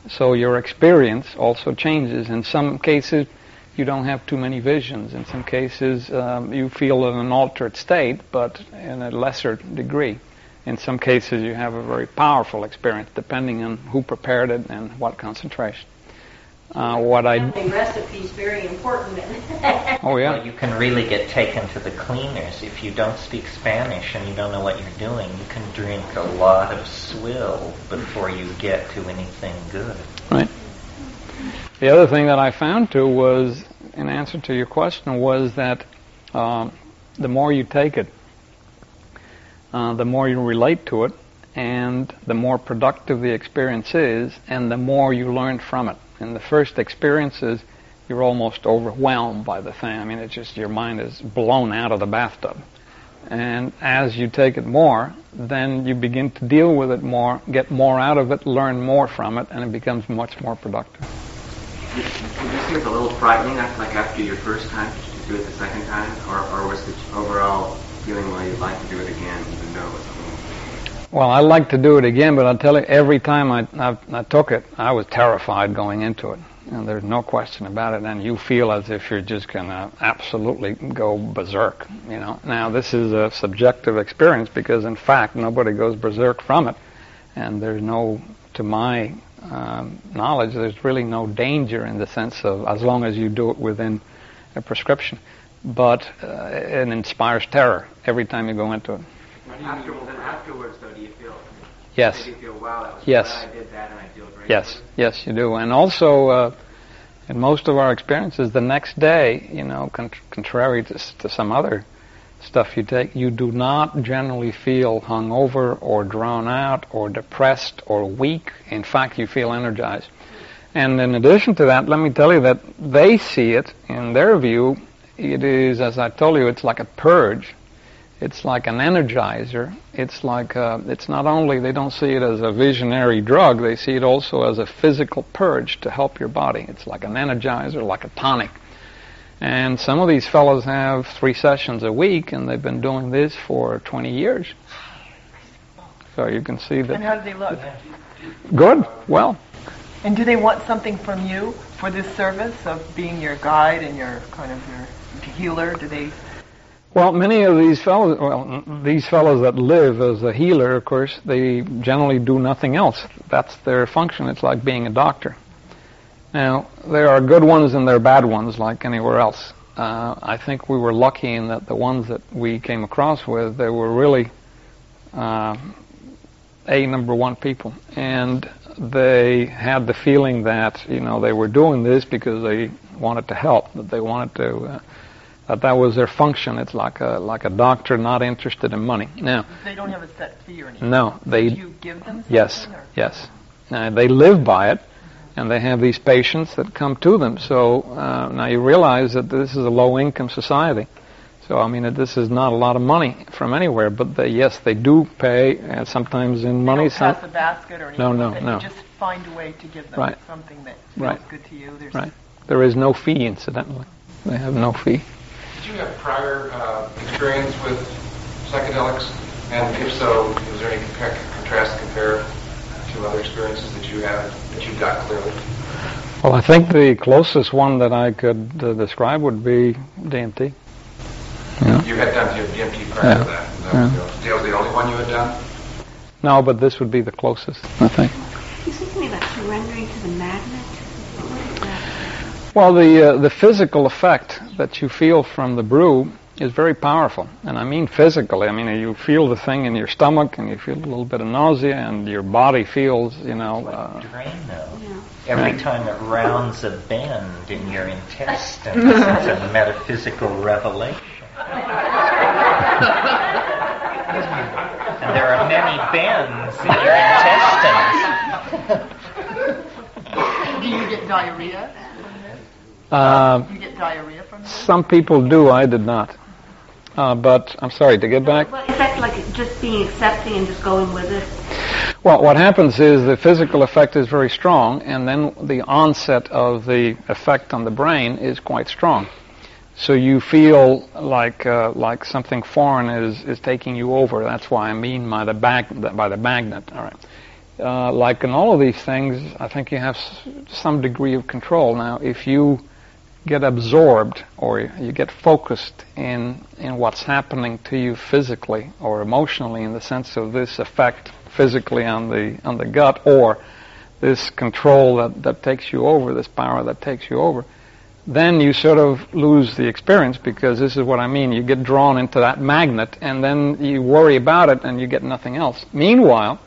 So your experience also changes. In some cases, you don't have too many visions. In some cases, um, you feel in an altered state, but in a lesser degree. In some cases, you have a very powerful experience, depending on who prepared it and what concentration. Uh, what I Family recipe's very important. oh yeah Well, you can really get taken to the cleaners. If you don't speak Spanish and you don't know what you're doing, you can drink a lot of swill before you get to anything good. Right. The other thing that I found too was, in answer to your question, was that um, the more you take it, uh, the more you relate to it, and the more productive the experience is, and the more you learn from it. In the first experiences, you're almost overwhelmed by the thing. I mean, it's just your mind is blown out of the bathtub. And as you take it more, then you begin to deal with it more, get more out of it, learn more from it, and it becomes much more productive. Did you see it a little frightening, like after your first time, to do it the second time, or, or was the overall feeling well you'd like to do it again, even though it was? Well, I like to do it again, but I'll tell you, every time I, I, I took it, I was terrified going into it. And there's no question about it. And you feel as if you're just going to absolutely go berserk, you know. Now, this is a subjective experience because, in fact, nobody goes berserk from it. And there's no, to my um, knowledge, there's really no danger in the sense of as long as you do it within a prescription. But uh, it inspires terror every time you go into it. After, then afterwards, though, do you feel? Yes. You feel wow? That was Yes. I did that, and I feel great. Yes, yes, you do. And also, uh, in most of our experiences, the next day, you know, con- contrary to, to some other stuff you take, you do not generally feel hungover or drawn out or depressed or weak. In fact, you feel energized. And in addition to that, let me tell you that they see it, in their view, it is, as I told you, it's like a purge. It's like an energizer. It's like uh, it's not only they don't see it as a visionary drug, they see it also as a physical purge to help your body. It's like an energizer, like a tonic. And some of these fellows have three sessions a week, and they've been doing this for 20 years. So you can see that. And how do they look? Good. Well, And do they want something from you for this service of being your guide and your kind of your healer? Do they? Well, many of these fellows, well, these fellows that live as a healer, of course, they generally do nothing else. That's their function. It's like being a doctor. Now, there are good ones and there are bad ones, like anywhere else. Uh, I think we were lucky in that the ones that we came across with, they were really uh, A number one people, and they had the feeling that you know they were doing this because they wanted to help, that they wanted to. Uh, that that was their function. It's like a like a doctor not interested in money. Now They don't have a set fee or anything. no, they Do you give them? Yes, or- yes. Uh, they live by it, and they have these patients that come to them. So uh, now you realize that this is a low-income society. So I mean, this is not a lot of money from anywhere, but they, yes, they do pay, uh, sometimes in They money. don't some- pass a basket or anything No, no, no. You just find a way to give them Right. something that feels Right. good to you. There's Right. There is no fee, incidentally. They have no fee. Did you have prior uh, experience with psychedelics? And if so, is there any compare, contrast to compare to other experiences that you had, that you got clearly? Well, I think the closest one that I could uh, describe would be DMT. You had done DMT prior Yeah. to that. That, Yeah. was the, that was the only one you had done? No, but this would be the closest, I think. You said something about surrendering to the magnet. What is that? Well, the uh, the physical effect that you feel from the brew is very powerful, and I mean physically. I mean you feel the thing in your stomach, and you feel a little bit of nausea, and your body feels, you know. Uh, Drano. Yeah. Every Right. time it rounds a bend in your intestines, it's a metaphysical revelation. and there are many bends in your intestines. Do you get diarrhea? Uh, You get diarrhea from this? some people do. I did not. Uh, but I'm sorry to get back. Well, is that like just being accepting and just going with it? Well, what happens is the physical effect is very strong, and then the onset of the effect on the brain is quite strong. So you feel like uh, like something foreign is, is taking you over. That's why I mean by the bag by the magnet. All right. Uh, like in all of these things, I think you have s- some degree of control. Now, if you get absorbed or you get focused in in what's happening to you physically or emotionally in the sense of this effect physically on the on the gut or this control that, that takes you over, this power that takes you over, then you sort of lose the experience because this is what I mean. You get drawn into that magnet and then you worry about it and you get nothing else. Meanwhile,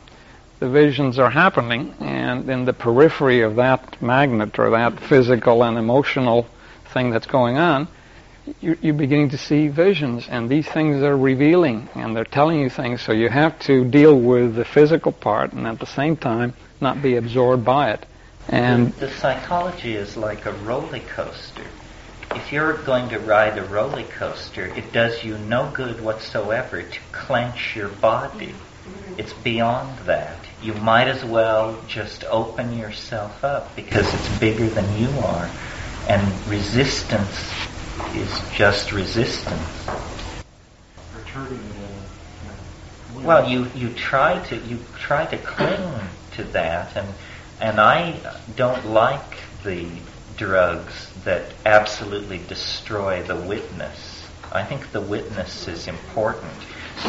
the visions are happening and in the periphery of that magnet or that physical and emotional thing that's going on, you- you're beginning to see visions, and these things are revealing, and they're telling you things. So you have to deal with the physical part, and at the same time, not be absorbed by it. And the psychology is like a roller coaster. If you're going to ride a roller coaster, it does you no good whatsoever to clench your body. It's beyond that. You might as well just open yourself up because it's bigger than you are. And resistance is just resistance. Well, you, you try to you try to cling to that, and and I don't like the drugs that absolutely destroy the witness. I think the witness is important.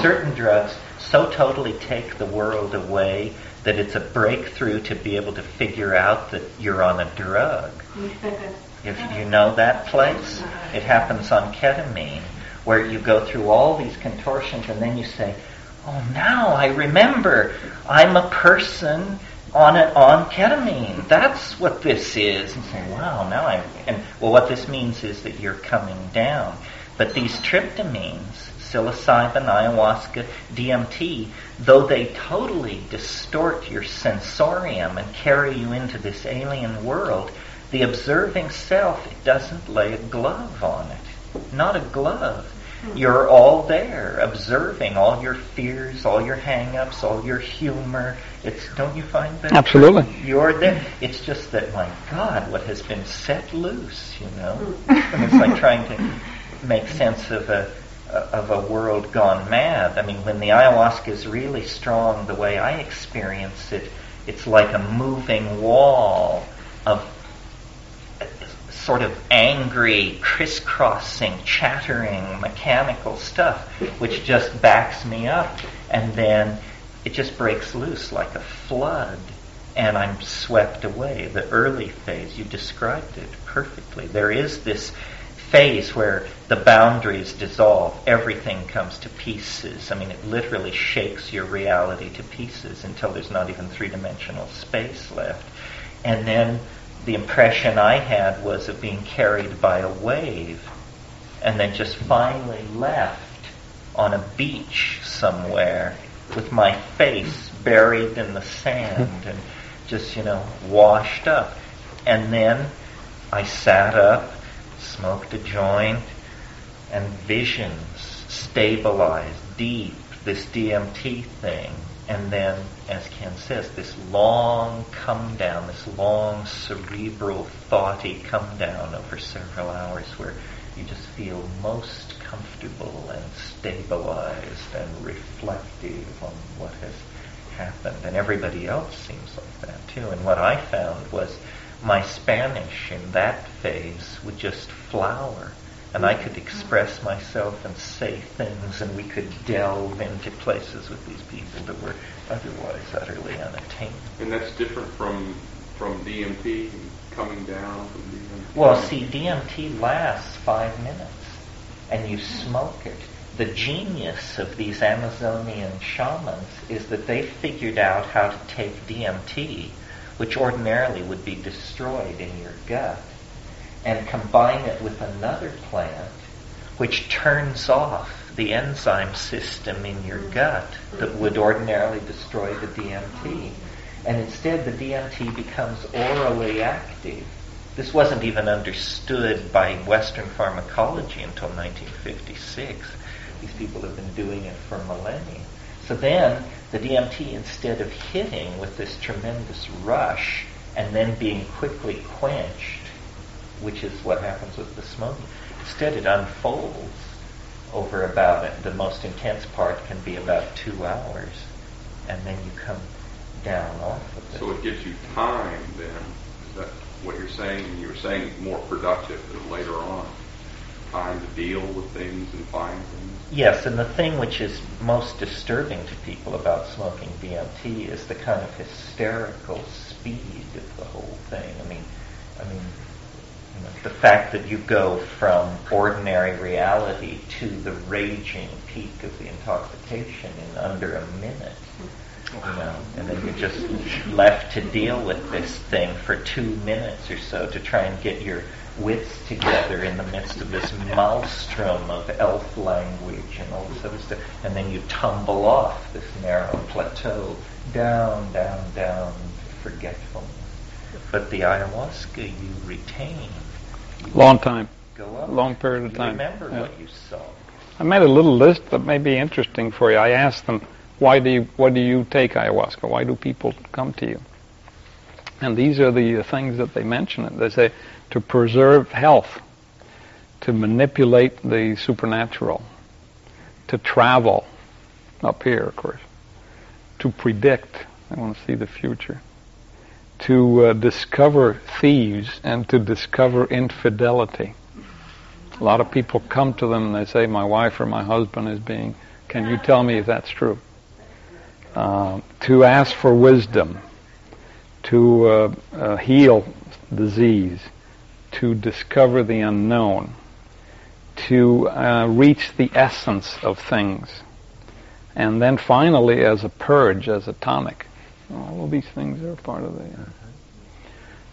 Certain drugs so totally take the world away that it's a breakthrough to be able to figure out that you're on a drug. If you know that place, it happens on ketamine, where you go through all these contortions and then you say, "Oh, now I remember. I'm a person on it on ketamine. That's what this is." And say, "Wow, now I'm." And well, what this means is that you're coming down. But these tryptamines, psilocybin, ayahuasca, DMT, though they totally distort your sensorium and carry you into this alien world, the observing self doesn't lay a glove on it. Not a glove. Hmm. You're all there, observing all your fears, all your hang-ups, all your humor. It's don't you find that? Absolutely. You're there. It's just that my God, what has been set loose, you know? Hmm. and it's like trying to make sense of a of a world gone mad. I mean, when the ayahuasca is really strong, the way I experience it, it's like a moving wall of sort of angry, crisscrossing, chattering, mechanical stuff, which just backs me up, and then it just breaks loose like a flood, and I'm swept away. The early phase, you described it perfectly. There is this phase where the boundaries dissolve, everything comes to pieces. I mean, it literally shakes your reality to pieces until there's not even three-dimensional space left. And then the impression I had was of being carried by a wave and then just finally left on a beach somewhere with my face buried in the sand and just, you know, washed up. And then I sat up, smoked a joint, and visions stabilized deep, this DMT thing. And then, as Ken says, this long come down, this long cerebral, thoughty come down over several hours where you just feel most comfortable and stabilized and reflective on what has happened. And everybody else seems like that too. And what I found was my Spanish in that phase would just flower. And I could express myself and say things, and we could delve into places with these people that were otherwise utterly unattainable. And that's different from from DMT coming down from DMT. Well, see, DMT lasts five minutes, and you smoke it. The genius of these Amazonian shamans is that they figured out how to take DMT, which ordinarily would be destroyed in your gut, and combine it with another plant, which turns off the enzyme system in your mm-hmm. gut that would ordinarily destroy the DMT. And instead, the DMT becomes orally active. This wasn't even understood by Western pharmacology until 1956. These people have been doing it for millennia. So then, the DMT, instead of hitting with this tremendous rush and then being quickly quenched, which is what happens with the smoking, instead it unfolds over about it. The most intense part can be about two hours, and then you come down off of it. So it gives you time then. Is that what you're saying? You were saying more productive later on. Time to deal with things and find things. Yes, and the thing which is most disturbing to people about smoking DMT is the kind of hysterical speed of the whole thing. I mean, I mean, the fact that you go from ordinary reality to the raging peak of the intoxication in under a minute. You know, and then you're just left to deal with this thing for two minutes or so to try and get your wits together in the midst of this maelstrom of elf language and all this other stuff, and then you tumble off this narrow plateau down, down, down to forgetfulness. But the ayahuasca you retain. Long time. Go up. Long period of You time. remember Yeah. what you saw. I made a little list that may be interesting for you. I asked them, why do you, why do you take ayahuasca? Why do people come to you? And these are the uh, things that they mention. They say to preserve health, to manipulate the supernatural, to travel, up here, of course, to predict. I want to see the future. To uh, discover thieves and to discover infidelity. A lot of people come to them and they say, My wife or my husband is being, can you tell me if that's true? Uh, to ask for wisdom, to uh, uh, heal disease, to discover the unknown, to uh, reach the essence of things, and then finally as a purge, as a tonic. All of these things are part of the. Uh,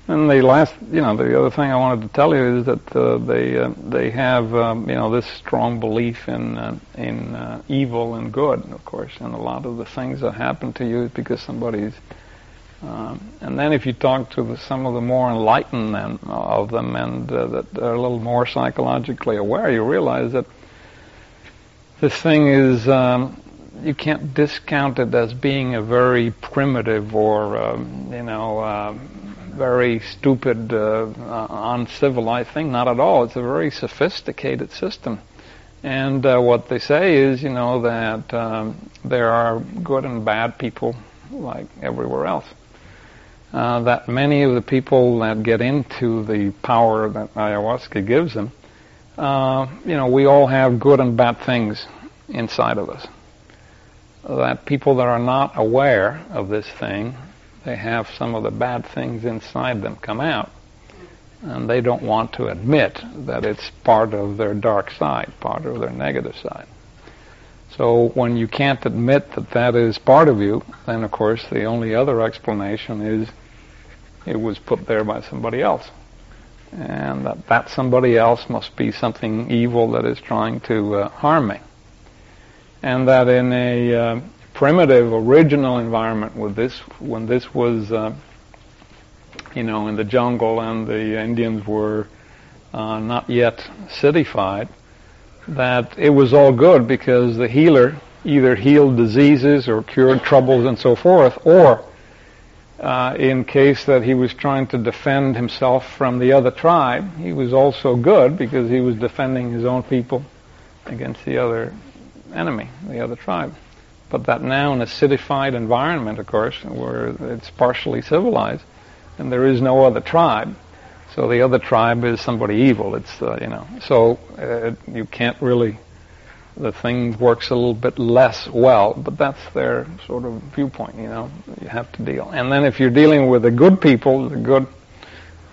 and the last, you know, the other thing I wanted to tell you is that uh, they uh, they have, um, you know, this strong belief in uh, in uh, evil and good, of course, and a lot of the things that happen to you is because somebody's. Um, and then if you talk to the, some of the more enlightened them, of them and uh, that are a little more psychologically aware, you realize that this thing is um, you can't discount it as being a very primitive or um, you know um, very stupid, uh, uh, uncivilized thing. Not at all. It's a very sophisticated system. And uh, what they say is, you know, that um, there are good and bad people like everywhere else. Uh, that many of the people that get into the power that ayahuasca gives them, uh, you know, we all have good and bad things inside of us. That people that are not aware of this thing they have some of the bad things inside them come out. and they don't want to admit that it's part of their dark side, part of their negative side. So when you can't admit that that is part of you, then of course the only other explanation is it was put there by somebody else. And that, that somebody else must be something evil that is trying to uh, harm me. And that in a uh, primitive, original environment with this, when this was, uh, you know, in the jungle and the Indians were uh, not yet cityfied, that it was all good because the healer either healed diseases or cured troubles and so forth, or uh, in case that he was trying to defend himself from the other tribe, he was also good because he was defending his own people against the other enemy, the other tribe. But that now in a citified environment, of course, where it's partially civilized, and there is no other tribe, so the other tribe is somebody evil. It's uh, you know, so uh, you can't really. The thing works a little bit less well, but that's their sort of viewpoint. You know, you have to deal. And then if you're dealing with the good people, the good,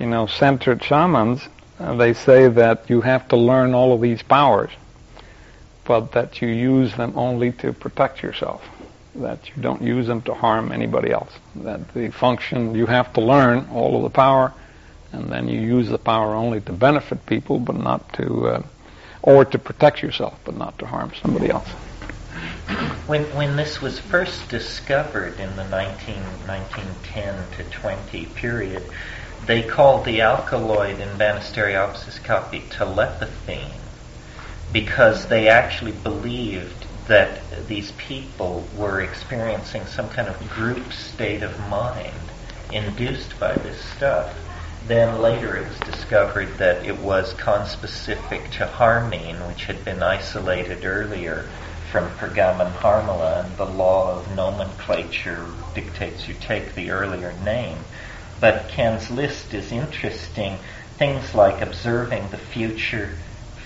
you know, centered shamans, uh, they say that you have to learn all of these powers, but that you use them only to protect yourself. That you don't use them to harm anybody else. That the function you have to learn all of the power and then you use the power only to benefit people, but not to, uh, or to protect yourself, but not to harm somebody else. When, when this was first discovered in the 19, 1910 to 20 period, they called the alkaloid in Banisteriopsis caapi telepathine because they actually believed that these people were experiencing some kind of group state of mind induced by this stuff. Then later it was discovered that it was conspecific to harmine, which had been isolated earlier from Peganum harmala, and the law of nomenclature dictates you take the earlier name. But Ken's list is interesting. Things like observing the future,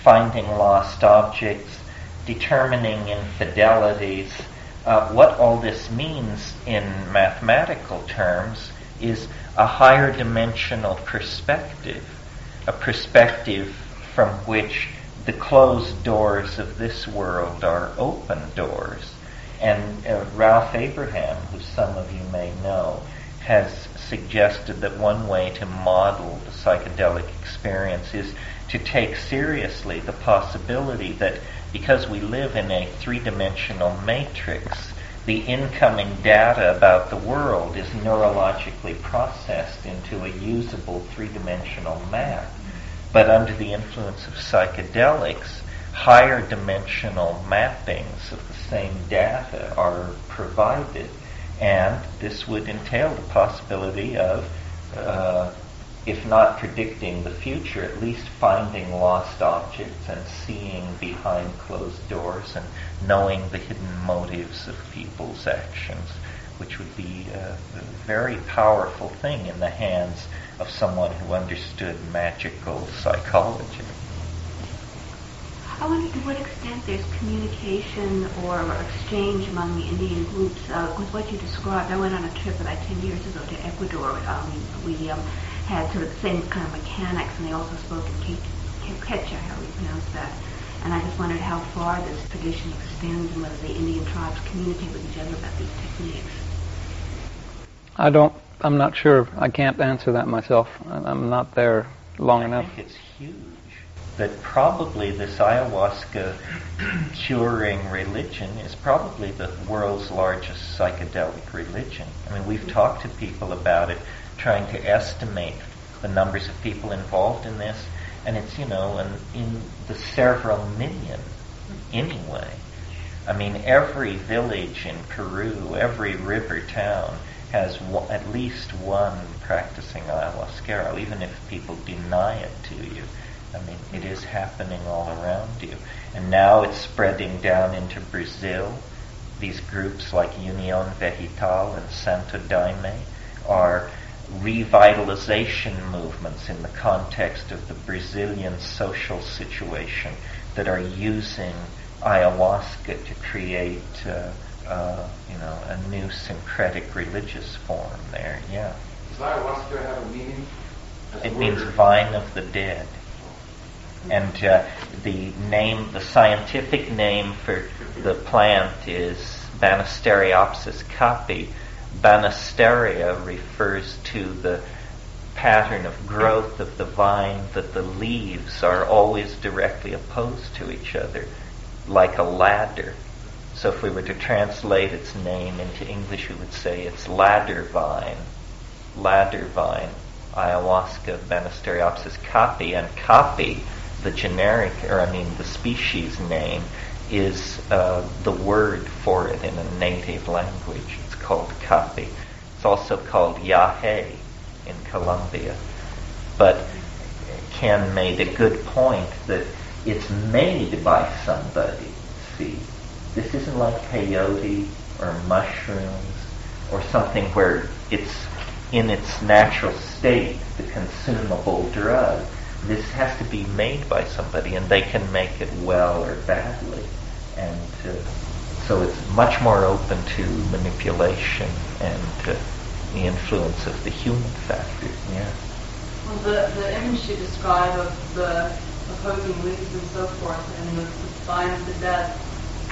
finding lost objects, determining infidelities. Uh, what all this means in mathematical terms is a higher dimensional perspective, a perspective from which the closed doors of this world are open doors. And uh, Ralph Abraham, who some of you may know, has suggested that one way to model the psychedelic experience is to take seriously the possibility that because we live in a three-dimensional matrix, the incoming data about the world is neurologically processed into a usable three-dimensional map. But under the influence of psychedelics, higher dimensional mappings of the same data are provided. And this would entail the possibility of uh, if not predicting the future, at least finding lost objects and seeing behind closed doors and knowing the hidden motives of people's actions, which would be a, a very powerful thing in the hands of someone who understood magical psychology. I wonder to what extent there's communication or exchange among the Indian groups. Uh, with what you described, I went on a trip about 10 years ago to Ecuador. Um, we um, had sort of the same kind of mechanics, and they also spoke in Quechua, how we pronounce that. And I just wondered how far this tradition extends and whether the Indian tribes communicate with each other about these techniques. I don't. I'm not sure. I can't answer that myself. I'm not there long I enough. think it's huge. That probably this ayahuasca curing religion is probably the world's largest psychedelic religion. I mean, we've talked to people about it trying to estimate the numbers of people involved in this, and it's, you know, in, in the several million anyway. I mean, every village in Peru, every river town has w- at least one practicing ayahuasca, even if people deny it to you. I mean, it is happening all around you. And now it's spreading down into Brazil. These groups like Union Vegetal and Santo Daime are revitalization movements in the context of the Brazilian social situation that are using ayahuasca to create, uh, uh, you know, a new syncretic religious form there. Yeah. Does ayahuasca have a meaning? It means vine of the dead. And uh, the name, the scientific name for the plant is Banisteriopsis caapi. Banisteria refers to the pattern of growth of the vine that the leaves are always directly opposed to each other, like a ladder. So if we were to translate its name into English, we would say it's ladder vine. Ladder vine, ayahuasca Banisteriopsis caapi, and caapi, the generic, or I mean the species name, is uh, the word for it in a native language. Called caapi. It's also called yahe in Colombia. But Ken made a good point that it's made by somebody. See, this isn't like peyote or mushrooms or something where it's in its natural state, the consumable drug. This has to be made by somebody, and they can make it well or badly. And uh, so it's much more open to manipulation and uh, the influence of the human factor. Yeah. Well, the, the image you describe of the opposing leaves and so forth, and the, the sign of the death,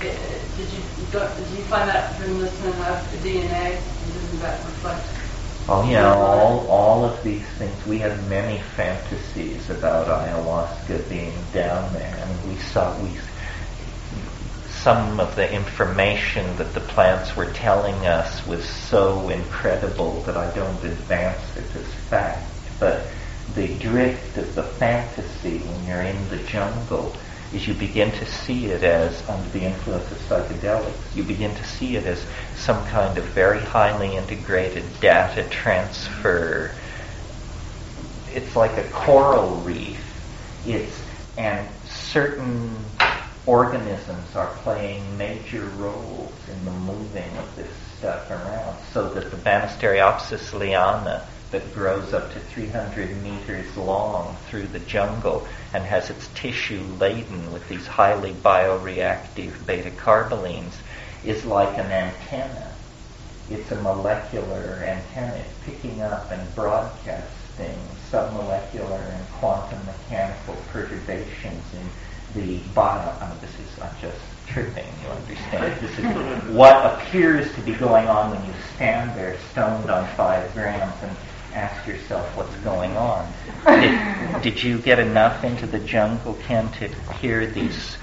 it, did you did you find that reminiscent of the DNA? Doesn't that reflect? Oh yeah, all all of these things. We had many fantasies about ayahuasca being down there, and we saw we some of the information that the plants were telling us was so incredible that I don't advance it as fact. But the drift of the fantasy when you're in the jungle is you begin to see it as, under the influence of psychedelics, you begin to see it as some kind of very highly integrated data transfer. It's like a coral reef. It's and certain organisms are playing major roles in the moving of this stuff around so that the Banisteriopsis liana that grows up to 300 meters long through the jungle and has its tissue laden with these highly bioreactive beta carbolines is like an antenna. It's a molecular antenna. Picking up and broadcasting submolecular and quantum mechanical perturbations in the bottom. This is I'm just tripping. You understand? This is what appears to be going on when you stand there, stoned on five grams, and ask yourself what's going on. Did, did you get enough into the jungle, Ken, to hear these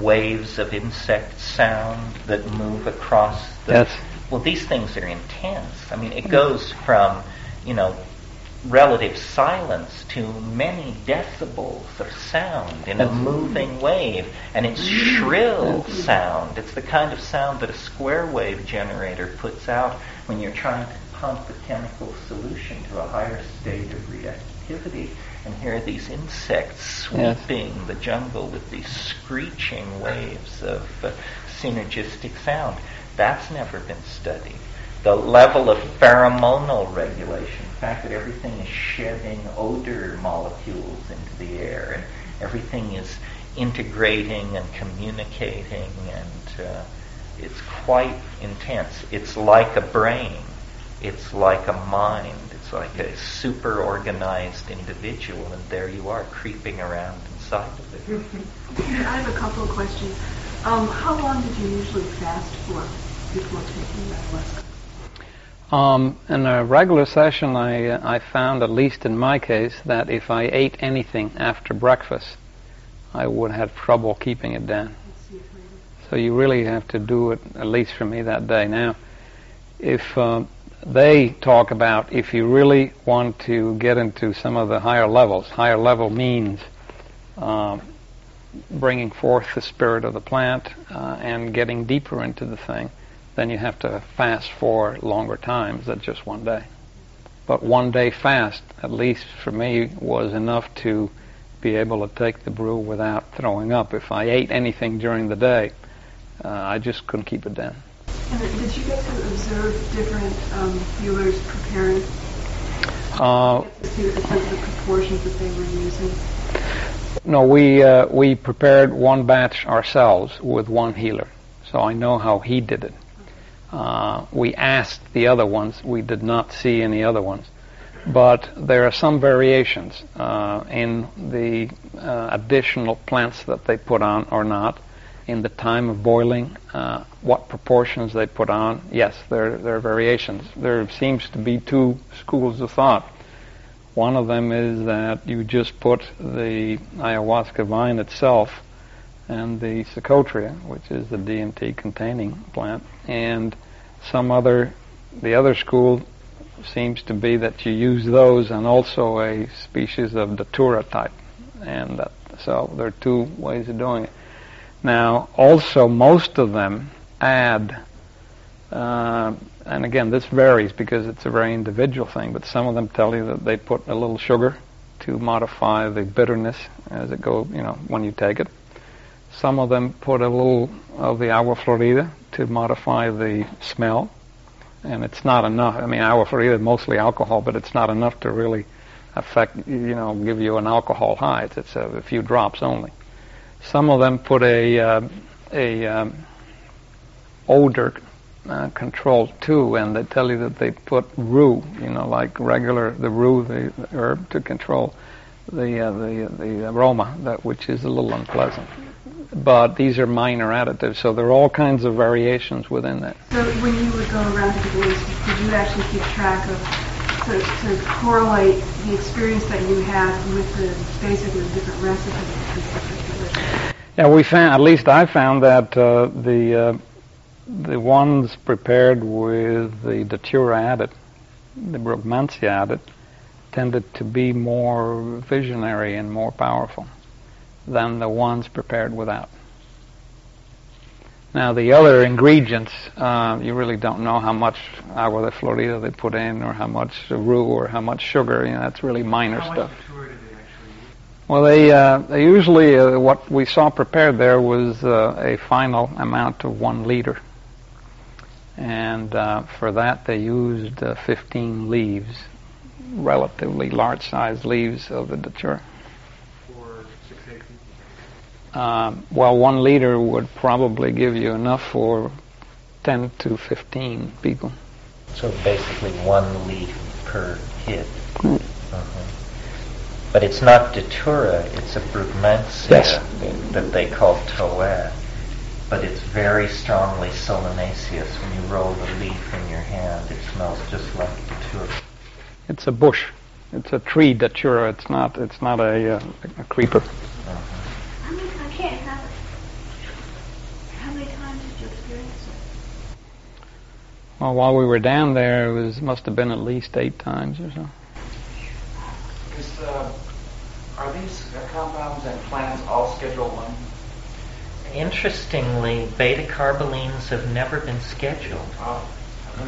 waves of insect sound that move across the? Yes. Well, these things are intense. I mean, it goes from you know relative silence to many decibels of sound in a moving wave, and it's shrill sound. It's the kind of sound that a square wave generator puts out when you're trying to pump a chemical solution to a higher state of reactivity. And here are these insects sweeping yes. the jungle with these screeching waves of uh, synergistic sound. That's never been studied the level of pheromonal regulation, the fact that everything is shedding odor molecules into the air and everything is integrating and communicating and uh, it's quite intense. It's like a brain. It's like a mind. It's like a super organized individual and there you are creeping around inside of it. I have a couple of questions. Um, how long did you usually fast for before taking ayahuasca? Um, in a regular session, I, uh, I found, at least in my case, that if I ate anything after breakfast, I would have trouble keeping it down. So you really have to do it, at least for me, that day. Now, if uh, they talk about if you really want to get into some of the higher levels, higher level means uh, bringing forth the spirit of the plant uh, and getting deeper into the thing then you have to fast for longer times than just one day. But one day fast, at least for me, was enough to be able to take the brew without throwing up. If I ate anything during the day, uh, I just couldn't keep it down. Did you get to observe different um, healers preparing? Uh, the proportions that they were using? No, we uh, we prepared one batch ourselves with one healer, so I know how he did it. Uh, we asked the other ones. We did not see any other ones. but there are some variations uh, in the uh, additional plants that they put on or not, in the time of boiling, uh, what proportions they put on. Yes, there, there are variations. There seems to be two schools of thought. One of them is that you just put the ayahuasca vine itself and the Psychotria, which is the DMT containing plant, and some other, the other school seems to be that you use those and also a species of datura type. And that, so there are two ways of doing it. Now, also, most of them add, uh, and again, this varies because it's a very individual thing, but some of them tell you that they put a little sugar to modify the bitterness as it goes, you know, when you take it. Some of them put a little of the agua florida to modify the smell and it's not enough. I mean, agua florida is mostly alcohol, but it's not enough to really affect, you know, give you an alcohol high. It's, it's a, a, few drops only. Some of them put a uh, a um, odor uh, control too, and they tell you that they put rue, you know, like regular the rue, the, the herb, to control the uh, the the aroma, that which is a little unpleasant but these are minor additives, so there are all kinds of variations within that. So when you would go around to the beliefs, did you actually keep track of, to, to correlate the experience that you had with the basically the different recipes? Yeah, we found, at least I found that uh, the uh, the ones prepared with the datura added, the brugmansia added, tended to be more visionary and more powerful than the ones prepared without. Now the other ingredients, uh, you really don't know how much agua de florida they put in, or how much rue, or how much sugar. You know, that's really minor how stuff. They well, they, uh, they usually uh, what we saw prepared there was uh, a final amount of one liter, and uh, for that they used uh, 15 leaves, relatively large-sized leaves of the datura. Um, well, one liter would probably give you enough for 10 to 15 people. So basically one leaf per hit. Mm. Uh-huh. But it's not datura, it's a brugmansia yes. that they call toa. But it's very strongly solanaceous. When you roll the leaf in your hand, it smells just like datura. It's a bush. It's a tree datura. It's not. It's not a, uh, a creeper. Uh-huh. Well, while we were down there, it was must have been at least eight times or so. Is, uh, are these compounds and plants all Schedule One? Interestingly, beta carbolines have never been scheduled. Oh.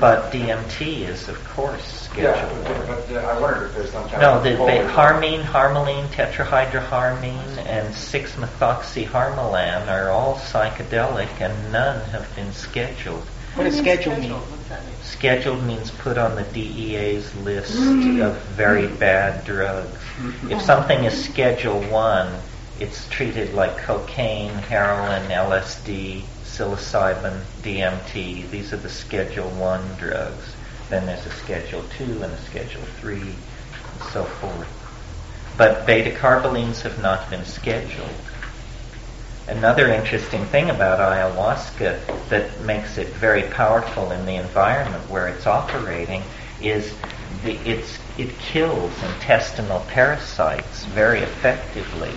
But DMT is, of course, scheduled. Yeah, but, but uh, I wondered if there's some kind no, of... the No, harmine, harmaline, tetrahydroharmine, and 6-methoxyharmalan are all psychedelic, and none have been scheduled. What does schedule mean? Scheduled means put on the DEA's list Mm. of very bad drugs. If something is Schedule 1, it's treated like cocaine, heroin, LSD, psilocybin, DMT. These are the Schedule 1 drugs. Then there's a Schedule 2 and a Schedule 3 and so forth. But beta carbolines have not been scheduled. Another interesting thing about ayahuasca that makes it very powerful in the environment where it's operating is the, it's, it kills intestinal parasites very effectively,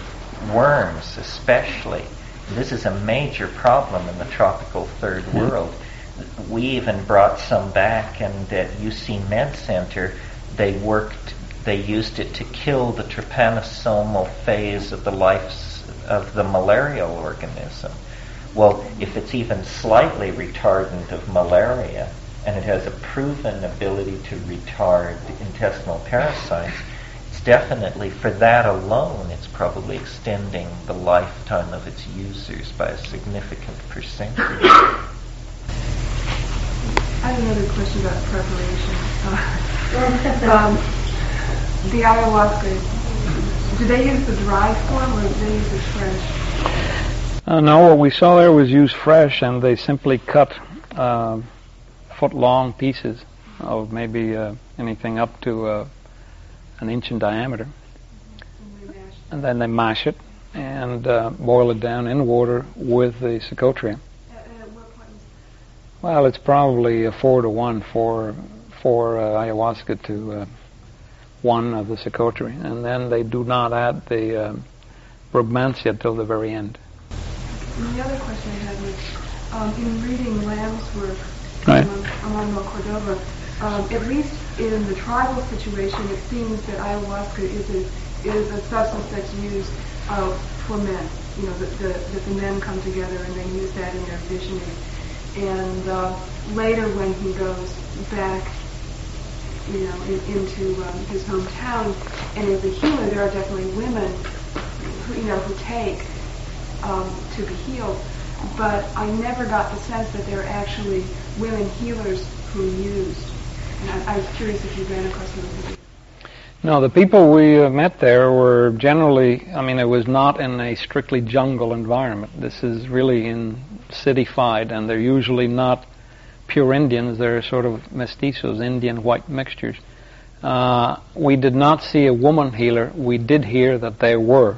worms especially. This is a major problem in the tropical third world. We even brought some back, and at UC Med Center, they worked, they used it to kill the trypanosomal phase of the life of the malarial organism. Well, if it's even slightly retardant of malaria, and it has a proven ability to retard intestinal parasites, it's definitely, for that alone, it's probably extending the lifetime of its users by a significant percentage. I have another question about preparation. Uh, um, the ayahuasca, do they use the dry form or do they use it fresh? Uh, no, what we saw there was used fresh, and they simply cut uh, foot-long pieces of maybe uh, anything up to uh, an inch in diameter, and then they mash it and uh, boil it down in water with the Psychotria. Well, it's probably a four to one for for uh, ayahuasca to uh, one of the Psychotria, and then they do not add the uh, till the very end. And the other question I had was, um, in reading Lamb's work Right. on Manuel Cordova, um, at least in the tribal situation, it seems that ayahuasca is a, is a substance that's used uh, for men. You know, that the, that the men come together and they use that in their visioning. And uh, later when he goes back, you know, in, into um, his hometown, and as a healer, there are definitely women who, you know, who take um, to be healed. But I never got the sense that there are actually women healers who used. No, the people we uh, met there were generally, I mean, it was not in a strictly jungle environment. This is really in cityfied, and they're usually not pure Indians. They're sort of mestizos, Indian white mixtures. Uh, we did not see a woman healer. We did hear that there were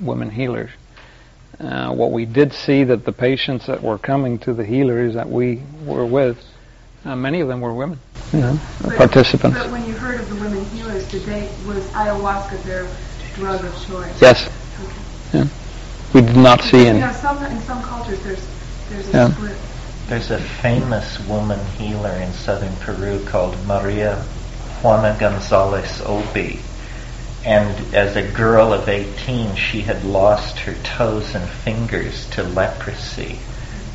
women healers. Uh, what we did see that the patients that were coming to the healers that we were with, uh, many of them were women, you know, But- participants. But when you heard of the women healers, did they, was ayahuasca their drug of choice? Yes. Yeah. We did not see You any. know, some, in some cultures, there's, there's a Yeah. split. There's a famous woman healer in southern Peru called Maria Juana Gonzalez Obi. And as a girl of 18, she had lost her toes and fingers to leprosy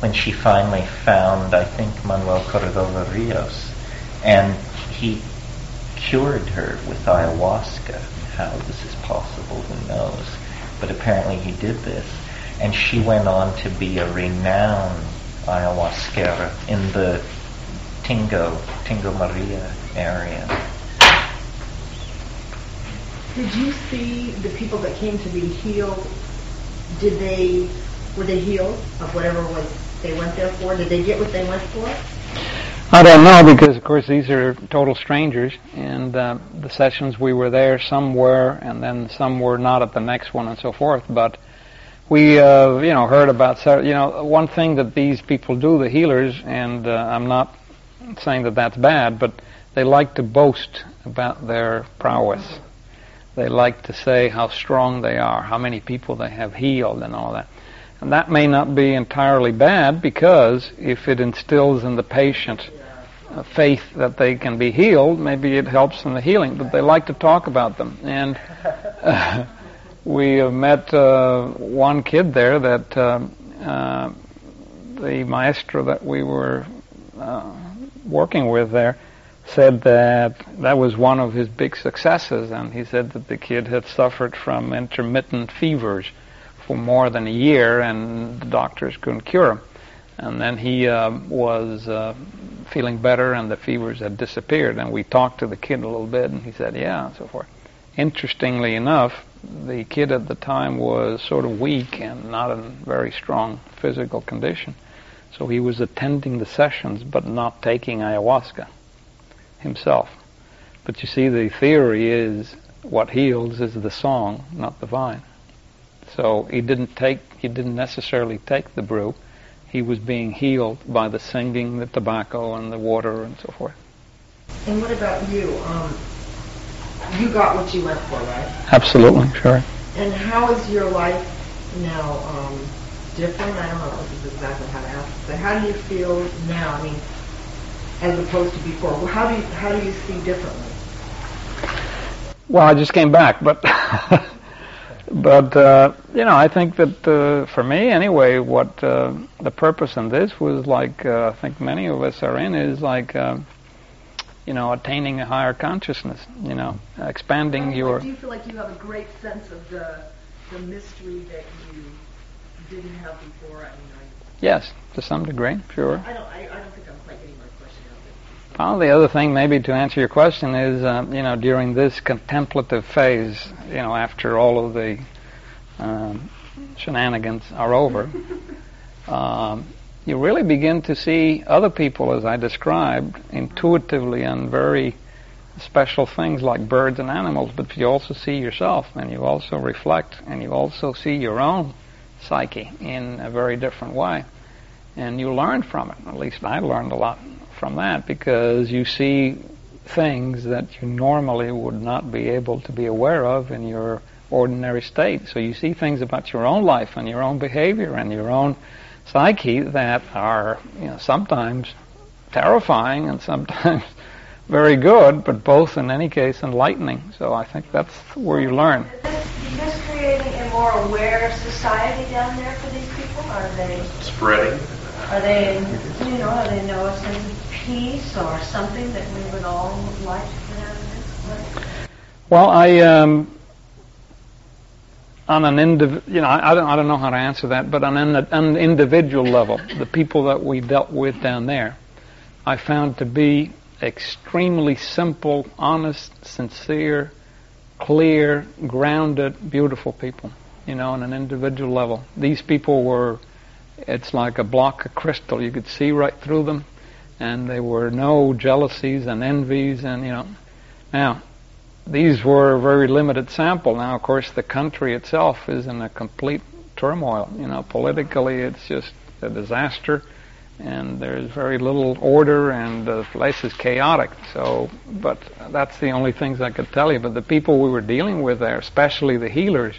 when she finally found, I think, Manuel Cordova Rios. And he cured her with ayahuasca. How this is possible, who knows? But apparently he did this. And she went on to be a renowned ayahuasquera in the Tingo, Tingo Maria area. Did you see the people that came to be healed? Did they were they healed of whatever was they went there for? Did they get what they went for? I don't know because, of course, these are total strangers, and uh, the sessions we were there, some were, and then some were not at the next one, and so forth. But we, uh, you know, heard about, you know, one thing that these people do, the healers, and uh, I'm not saying that that's bad, but they like to boast about their prowess. They like to say how strong they are, how many people they have healed, and all that. That may not be entirely bad because if it instills in the patient a faith that they can be healed, maybe it helps in the healing. But they like to talk about them. And uh, we have met uh, one kid there that um, uh, the maestro that we were uh, working with there said that that was one of his big successes, and he said that the kid had suffered from intermittent fevers for more than a year, and the doctors couldn't cure him. And then he uh, was uh, feeling better, and the fevers had disappeared. And we talked to the kid a little bit, and he said, "Yeah," and so forth. Interestingly enough, the kid at the time was sort of weak and not in very strong physical condition, so he was attending the sessions but not taking ayahuasca himself. But you see, the theory is what heals is the song, not the vine. So he didn't take, he didn't necessarily take the brew. He was being healed by the singing, the tobacco, and the water, and so forth. And what about you? Um, you got what you went for, right? Absolutely, sure. And how is your life now um, different? I don't know if this is exactly how to ask, but how do you feel now? I mean, as opposed to before. Well, how do you how do you see differently? Well, I just came back, but but uh, you know, I think that uh, for me anyway, what uh, the purpose in this was like uh, I think many of us are in is like uh, you know attaining a higher consciousness. You know, expanding your. Do you feel like you have a great sense of the the mystery that you didn't have before? I mean, Yes, to some degree, sure. I, I don't I, I don't think I'm quite getting my question out. Well, the other thing, maybe to answer your question, is uh, you know during this contemplative phase, you know, after all of the um, shenanigans are over, um, you really begin to see other people, as I described, intuitively and very special things like birds and animals, but you also see yourself and you also reflect and you also see your own psyche in a very different way. And you learn from it. At least I learned a lot from that because you see things that you normally would not be able to be aware of in your ordinary state. So you see things about your own life and your own behavior and your own psyche that are, you know, sometimes terrifying and sometimes very good, but both in any case enlightening. So I think that's where you learn. Is this, is this creating a more aware society down there for these people? Are they Spreading. are they you know are they know peace or something that we would all like to get out of this? Well, I um, on an indiv- you know I, I don't I don't know how to answer that, but on an, an individual level, the people that we dealt with down there, I found to be extremely simple, honest, sincere, clear, grounded, beautiful people. You know, on an individual level, these people were. It's like a block of crystal. You could see right through them, and there were no jealousies and envies, and you know. Now, these were a very limited sample. Now, of course, the country itself is in a complete turmoil. You know, politically, it's just a disaster, and there's very little order, and the place is chaotic. So, but that's the only things I could tell you. But the people we were dealing with there, especially the healers,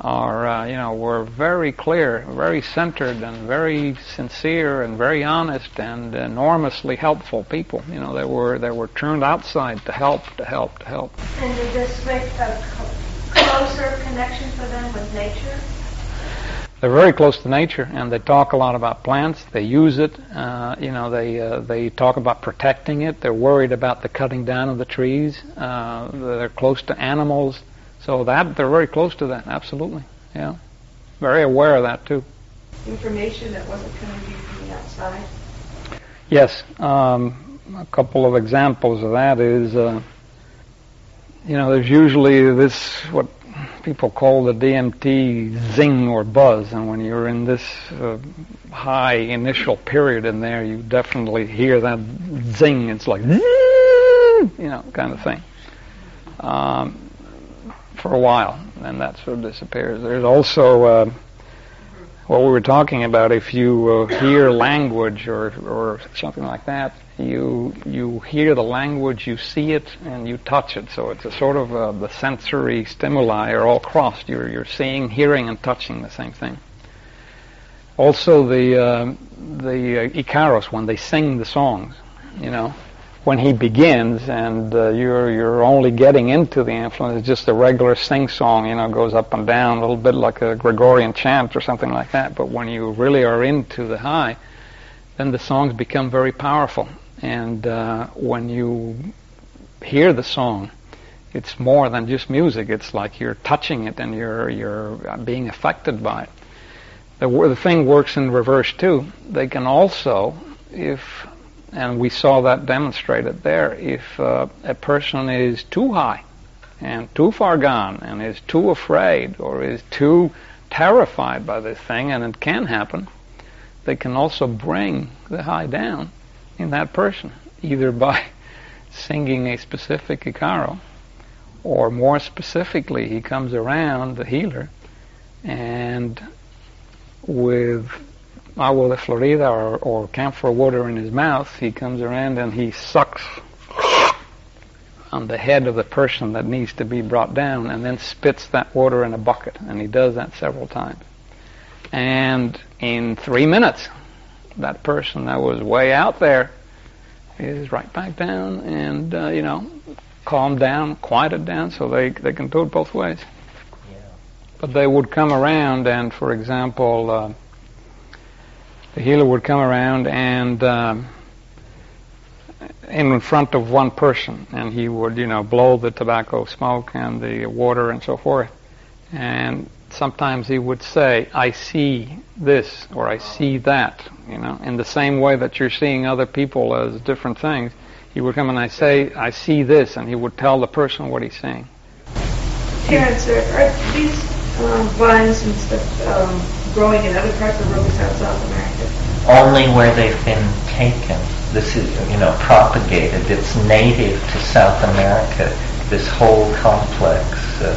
are uh, you know were very clear, very centered, and very sincere, and very honest, and enormously helpful people. You know, they were they were turned outside to help, to help, to help. And did this make a closer connection for them with nature? They're very close to nature, and they talk a lot about plants. They use it. Uh, you know, they uh, they talk about protecting it. They're worried about the cutting down of the trees. Uh, they're close to animals, so that they're very close to that. Absolutely, yeah. Very aware of that too. Information that wasn't coming to you from the outside. Yes, um, a couple of examples of that is, uh, you know, there's usually this what people call the DMT zing or buzz, and when you're in this uh, high initial period in there, you definitely hear that zing. It's like, you know, kind of thing. Um, for a while, and that sort of disappears. There's also uh, what we were talking about. If you uh, hear language or or something like that, you you hear the language, you see it, and you touch it. So it's a sort of uh, the sensory stimuli are all crossed. You're you're seeing, hearing, and touching the same thing. Also, the uh, the uh, Icaros when they sing the songs, you know, when he begins and uh, you're you're only getting into the influence, it's just a regular sing song, you know, goes up and down a little bit like a Gregorian chant or something like that. But when you really are into the high, then the songs become very powerful. And uh, when you hear the song, it's more than just music. It's like you're touching it and you're you're being affected by it. The, the thing works in reverse too. They can also, if and we saw that demonstrated there, if uh, a person is too high and too far gone and is too afraid or is too terrified by this thing, and it can happen, they can also bring the high down in that person, either by singing a specific ikaro, or more specifically, he comes around, the healer, and with agua de Florida or, or camphor water in his mouth, he comes around and he sucks on the head of the person that needs to be brought down and then spits that water in a bucket. And he does that several times. And in three minutes, that person that was way out there is right back down and, uh, you know, calmed down, quieted down so they, they can do it both ways. But they would come around and, for example, uh, the healer would come around and um, in front of one person, and he would, you know, blow the tobacco smoke and the water and so forth. And sometimes he would say, "I see this" or "I see that," you know, in the same way that you're seeing other people as different things. He would come and I say, "I see this," and he would tell the person what he's seeing. Terence, are, these um, vines and stuff um, growing in other parts of besides South America? Only where they've been taken. this is, you know, propagated. It's native to South America. This whole complex uh,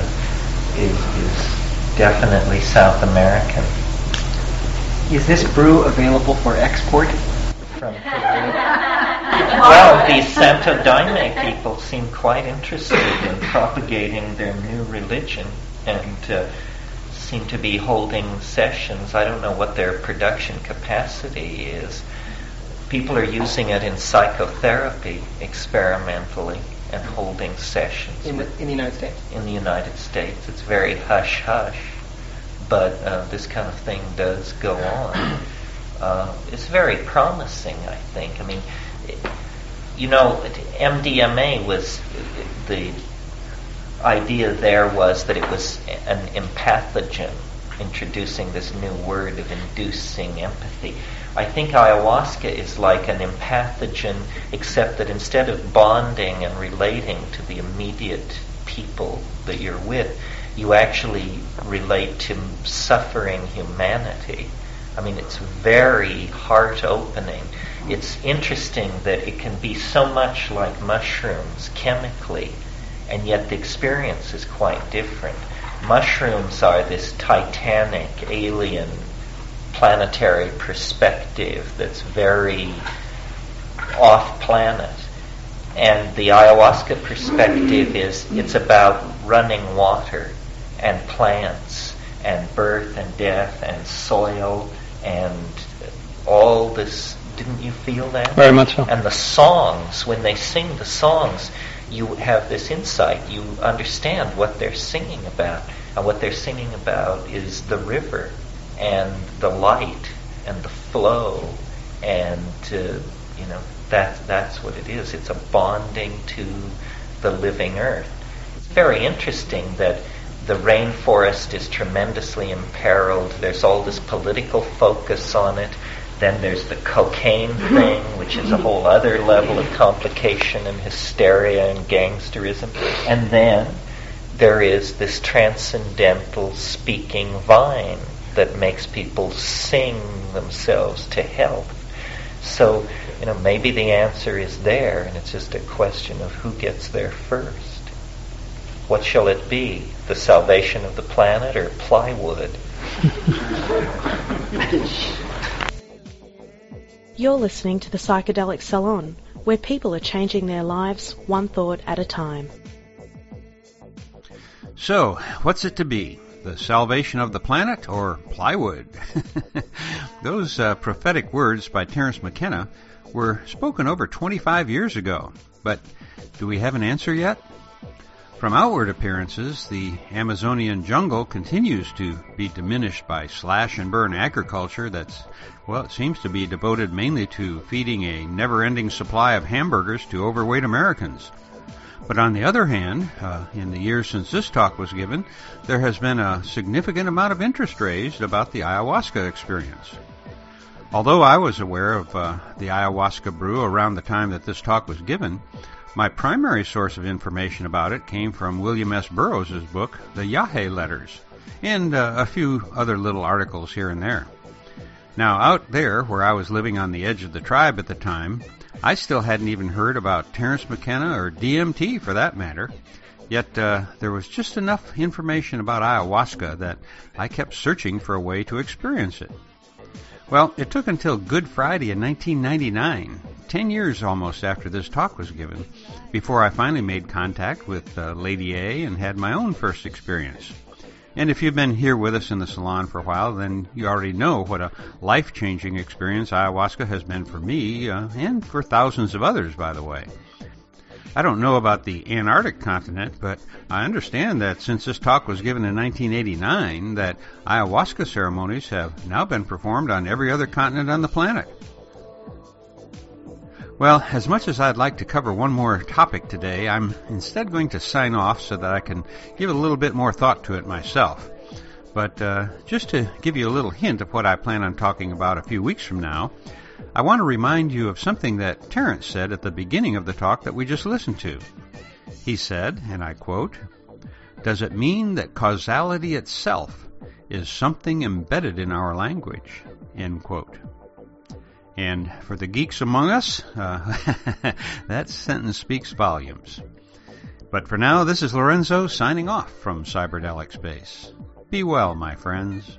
is, is definitely South American. Is this brew available for export? From Peru. well, the Santo Daime people seem quite interested in propagating their new religion and uh, seem to be holding sessions. I don't know what their production capacity is. People are using it in psychotherapy experimentally and holding sessions. In the, in the United States? In the United States. It's very hush hush, but uh, this kind of thing does go on. Uh, it's very promising, I think. I mean, you know, MDMA was the idea there was that it was an empathogen, introducing this new word of inducing empathy. I think ayahuasca is like an empathogen, except that instead of bonding and relating to the immediate people that you're with, you actually relate to suffering humanity. I mean, it's very heart opening. It's interesting that it can be so much like mushrooms chemically, and yet the experience is quite different. Mushrooms are this titanic, alien, planetary perspective that's very off planet. And the ayahuasca perspective is it's about running water and plants and birth and death and soil and all this. Didn't you feel that? Very much so. And the songs, when they sing the songs, you have this insight. You understand what they're singing about. And what they're singing about is the river and the light and the flow. And, uh, you know, that, that's what it is. It's a bonding to the living earth. It's very interesting that the rainforest is tremendously imperiled. There's all this political focus on it. Then there's the cocaine thing, which is a whole other level of complication and hysteria and gangsterism. And then there is this transcendental speaking vine that makes people sing themselves to health. So, you know, maybe the answer is there, and it's just a question of who gets there first. What shall it be? The salvation of the planet or plywood? You're listening to the Psychedelic Salon, where people are changing their lives one thought at a time. So, what's it to be? The salvation of the planet or plywood? Those uh, prophetic words by Terence McKenna were spoken over 25 years ago. But do we have an answer yet? From outward appearances, the Amazonian jungle continues to be diminished by slash and burn agriculture that's, well, it seems to be devoted mainly to feeding a never ending supply of hamburgers to overweight Americans. But on the other hand, uh, in the years since this talk was given, there has been a significant amount of interest raised about the ayahuasca experience. Although I was aware of uh, the ayahuasca brew around the time that this talk was given, my primary source of information about it came from William S. Burroughs' book, The Yahe Letters, and uh, a few other little articles here and there. Now, out there, where I was living on the edge of the tribe at the time, I still hadn't even heard about Terence McKenna or DMT for that matter. Yet uh, there was just enough information about ayahuasca that I kept searching for a way to experience it. Well, it took until Good Friday in 1999 10 years almost after this talk was given before I finally made contact with uh, Lady A and had my own first experience. And if you've been here with us in the salon for a while, then you already know what a life changing experience ayahuasca has been for me uh, and for thousands of others, by the way. I don't know about the Antarctic continent, but I understand that since this talk was given in 1989, that ayahuasca ceremonies have now been performed on every other continent on the planet. Well, as much as I'd like to cover one more topic today, I'm instead going to sign off so that I can give a little bit more thought to it myself. But uh, just to give you a little hint of what I plan on talking about a few weeks from now, I want to remind you of something that Terence said at the beginning of the talk that we just listened to. He said, and I quote, Does it mean that causality itself is something embedded in our language? End quote. And for the geeks among us, uh, that sentence speaks volumes. But for now, this is Lorenzo signing off from Cyberdelic Space. Be well, my friends.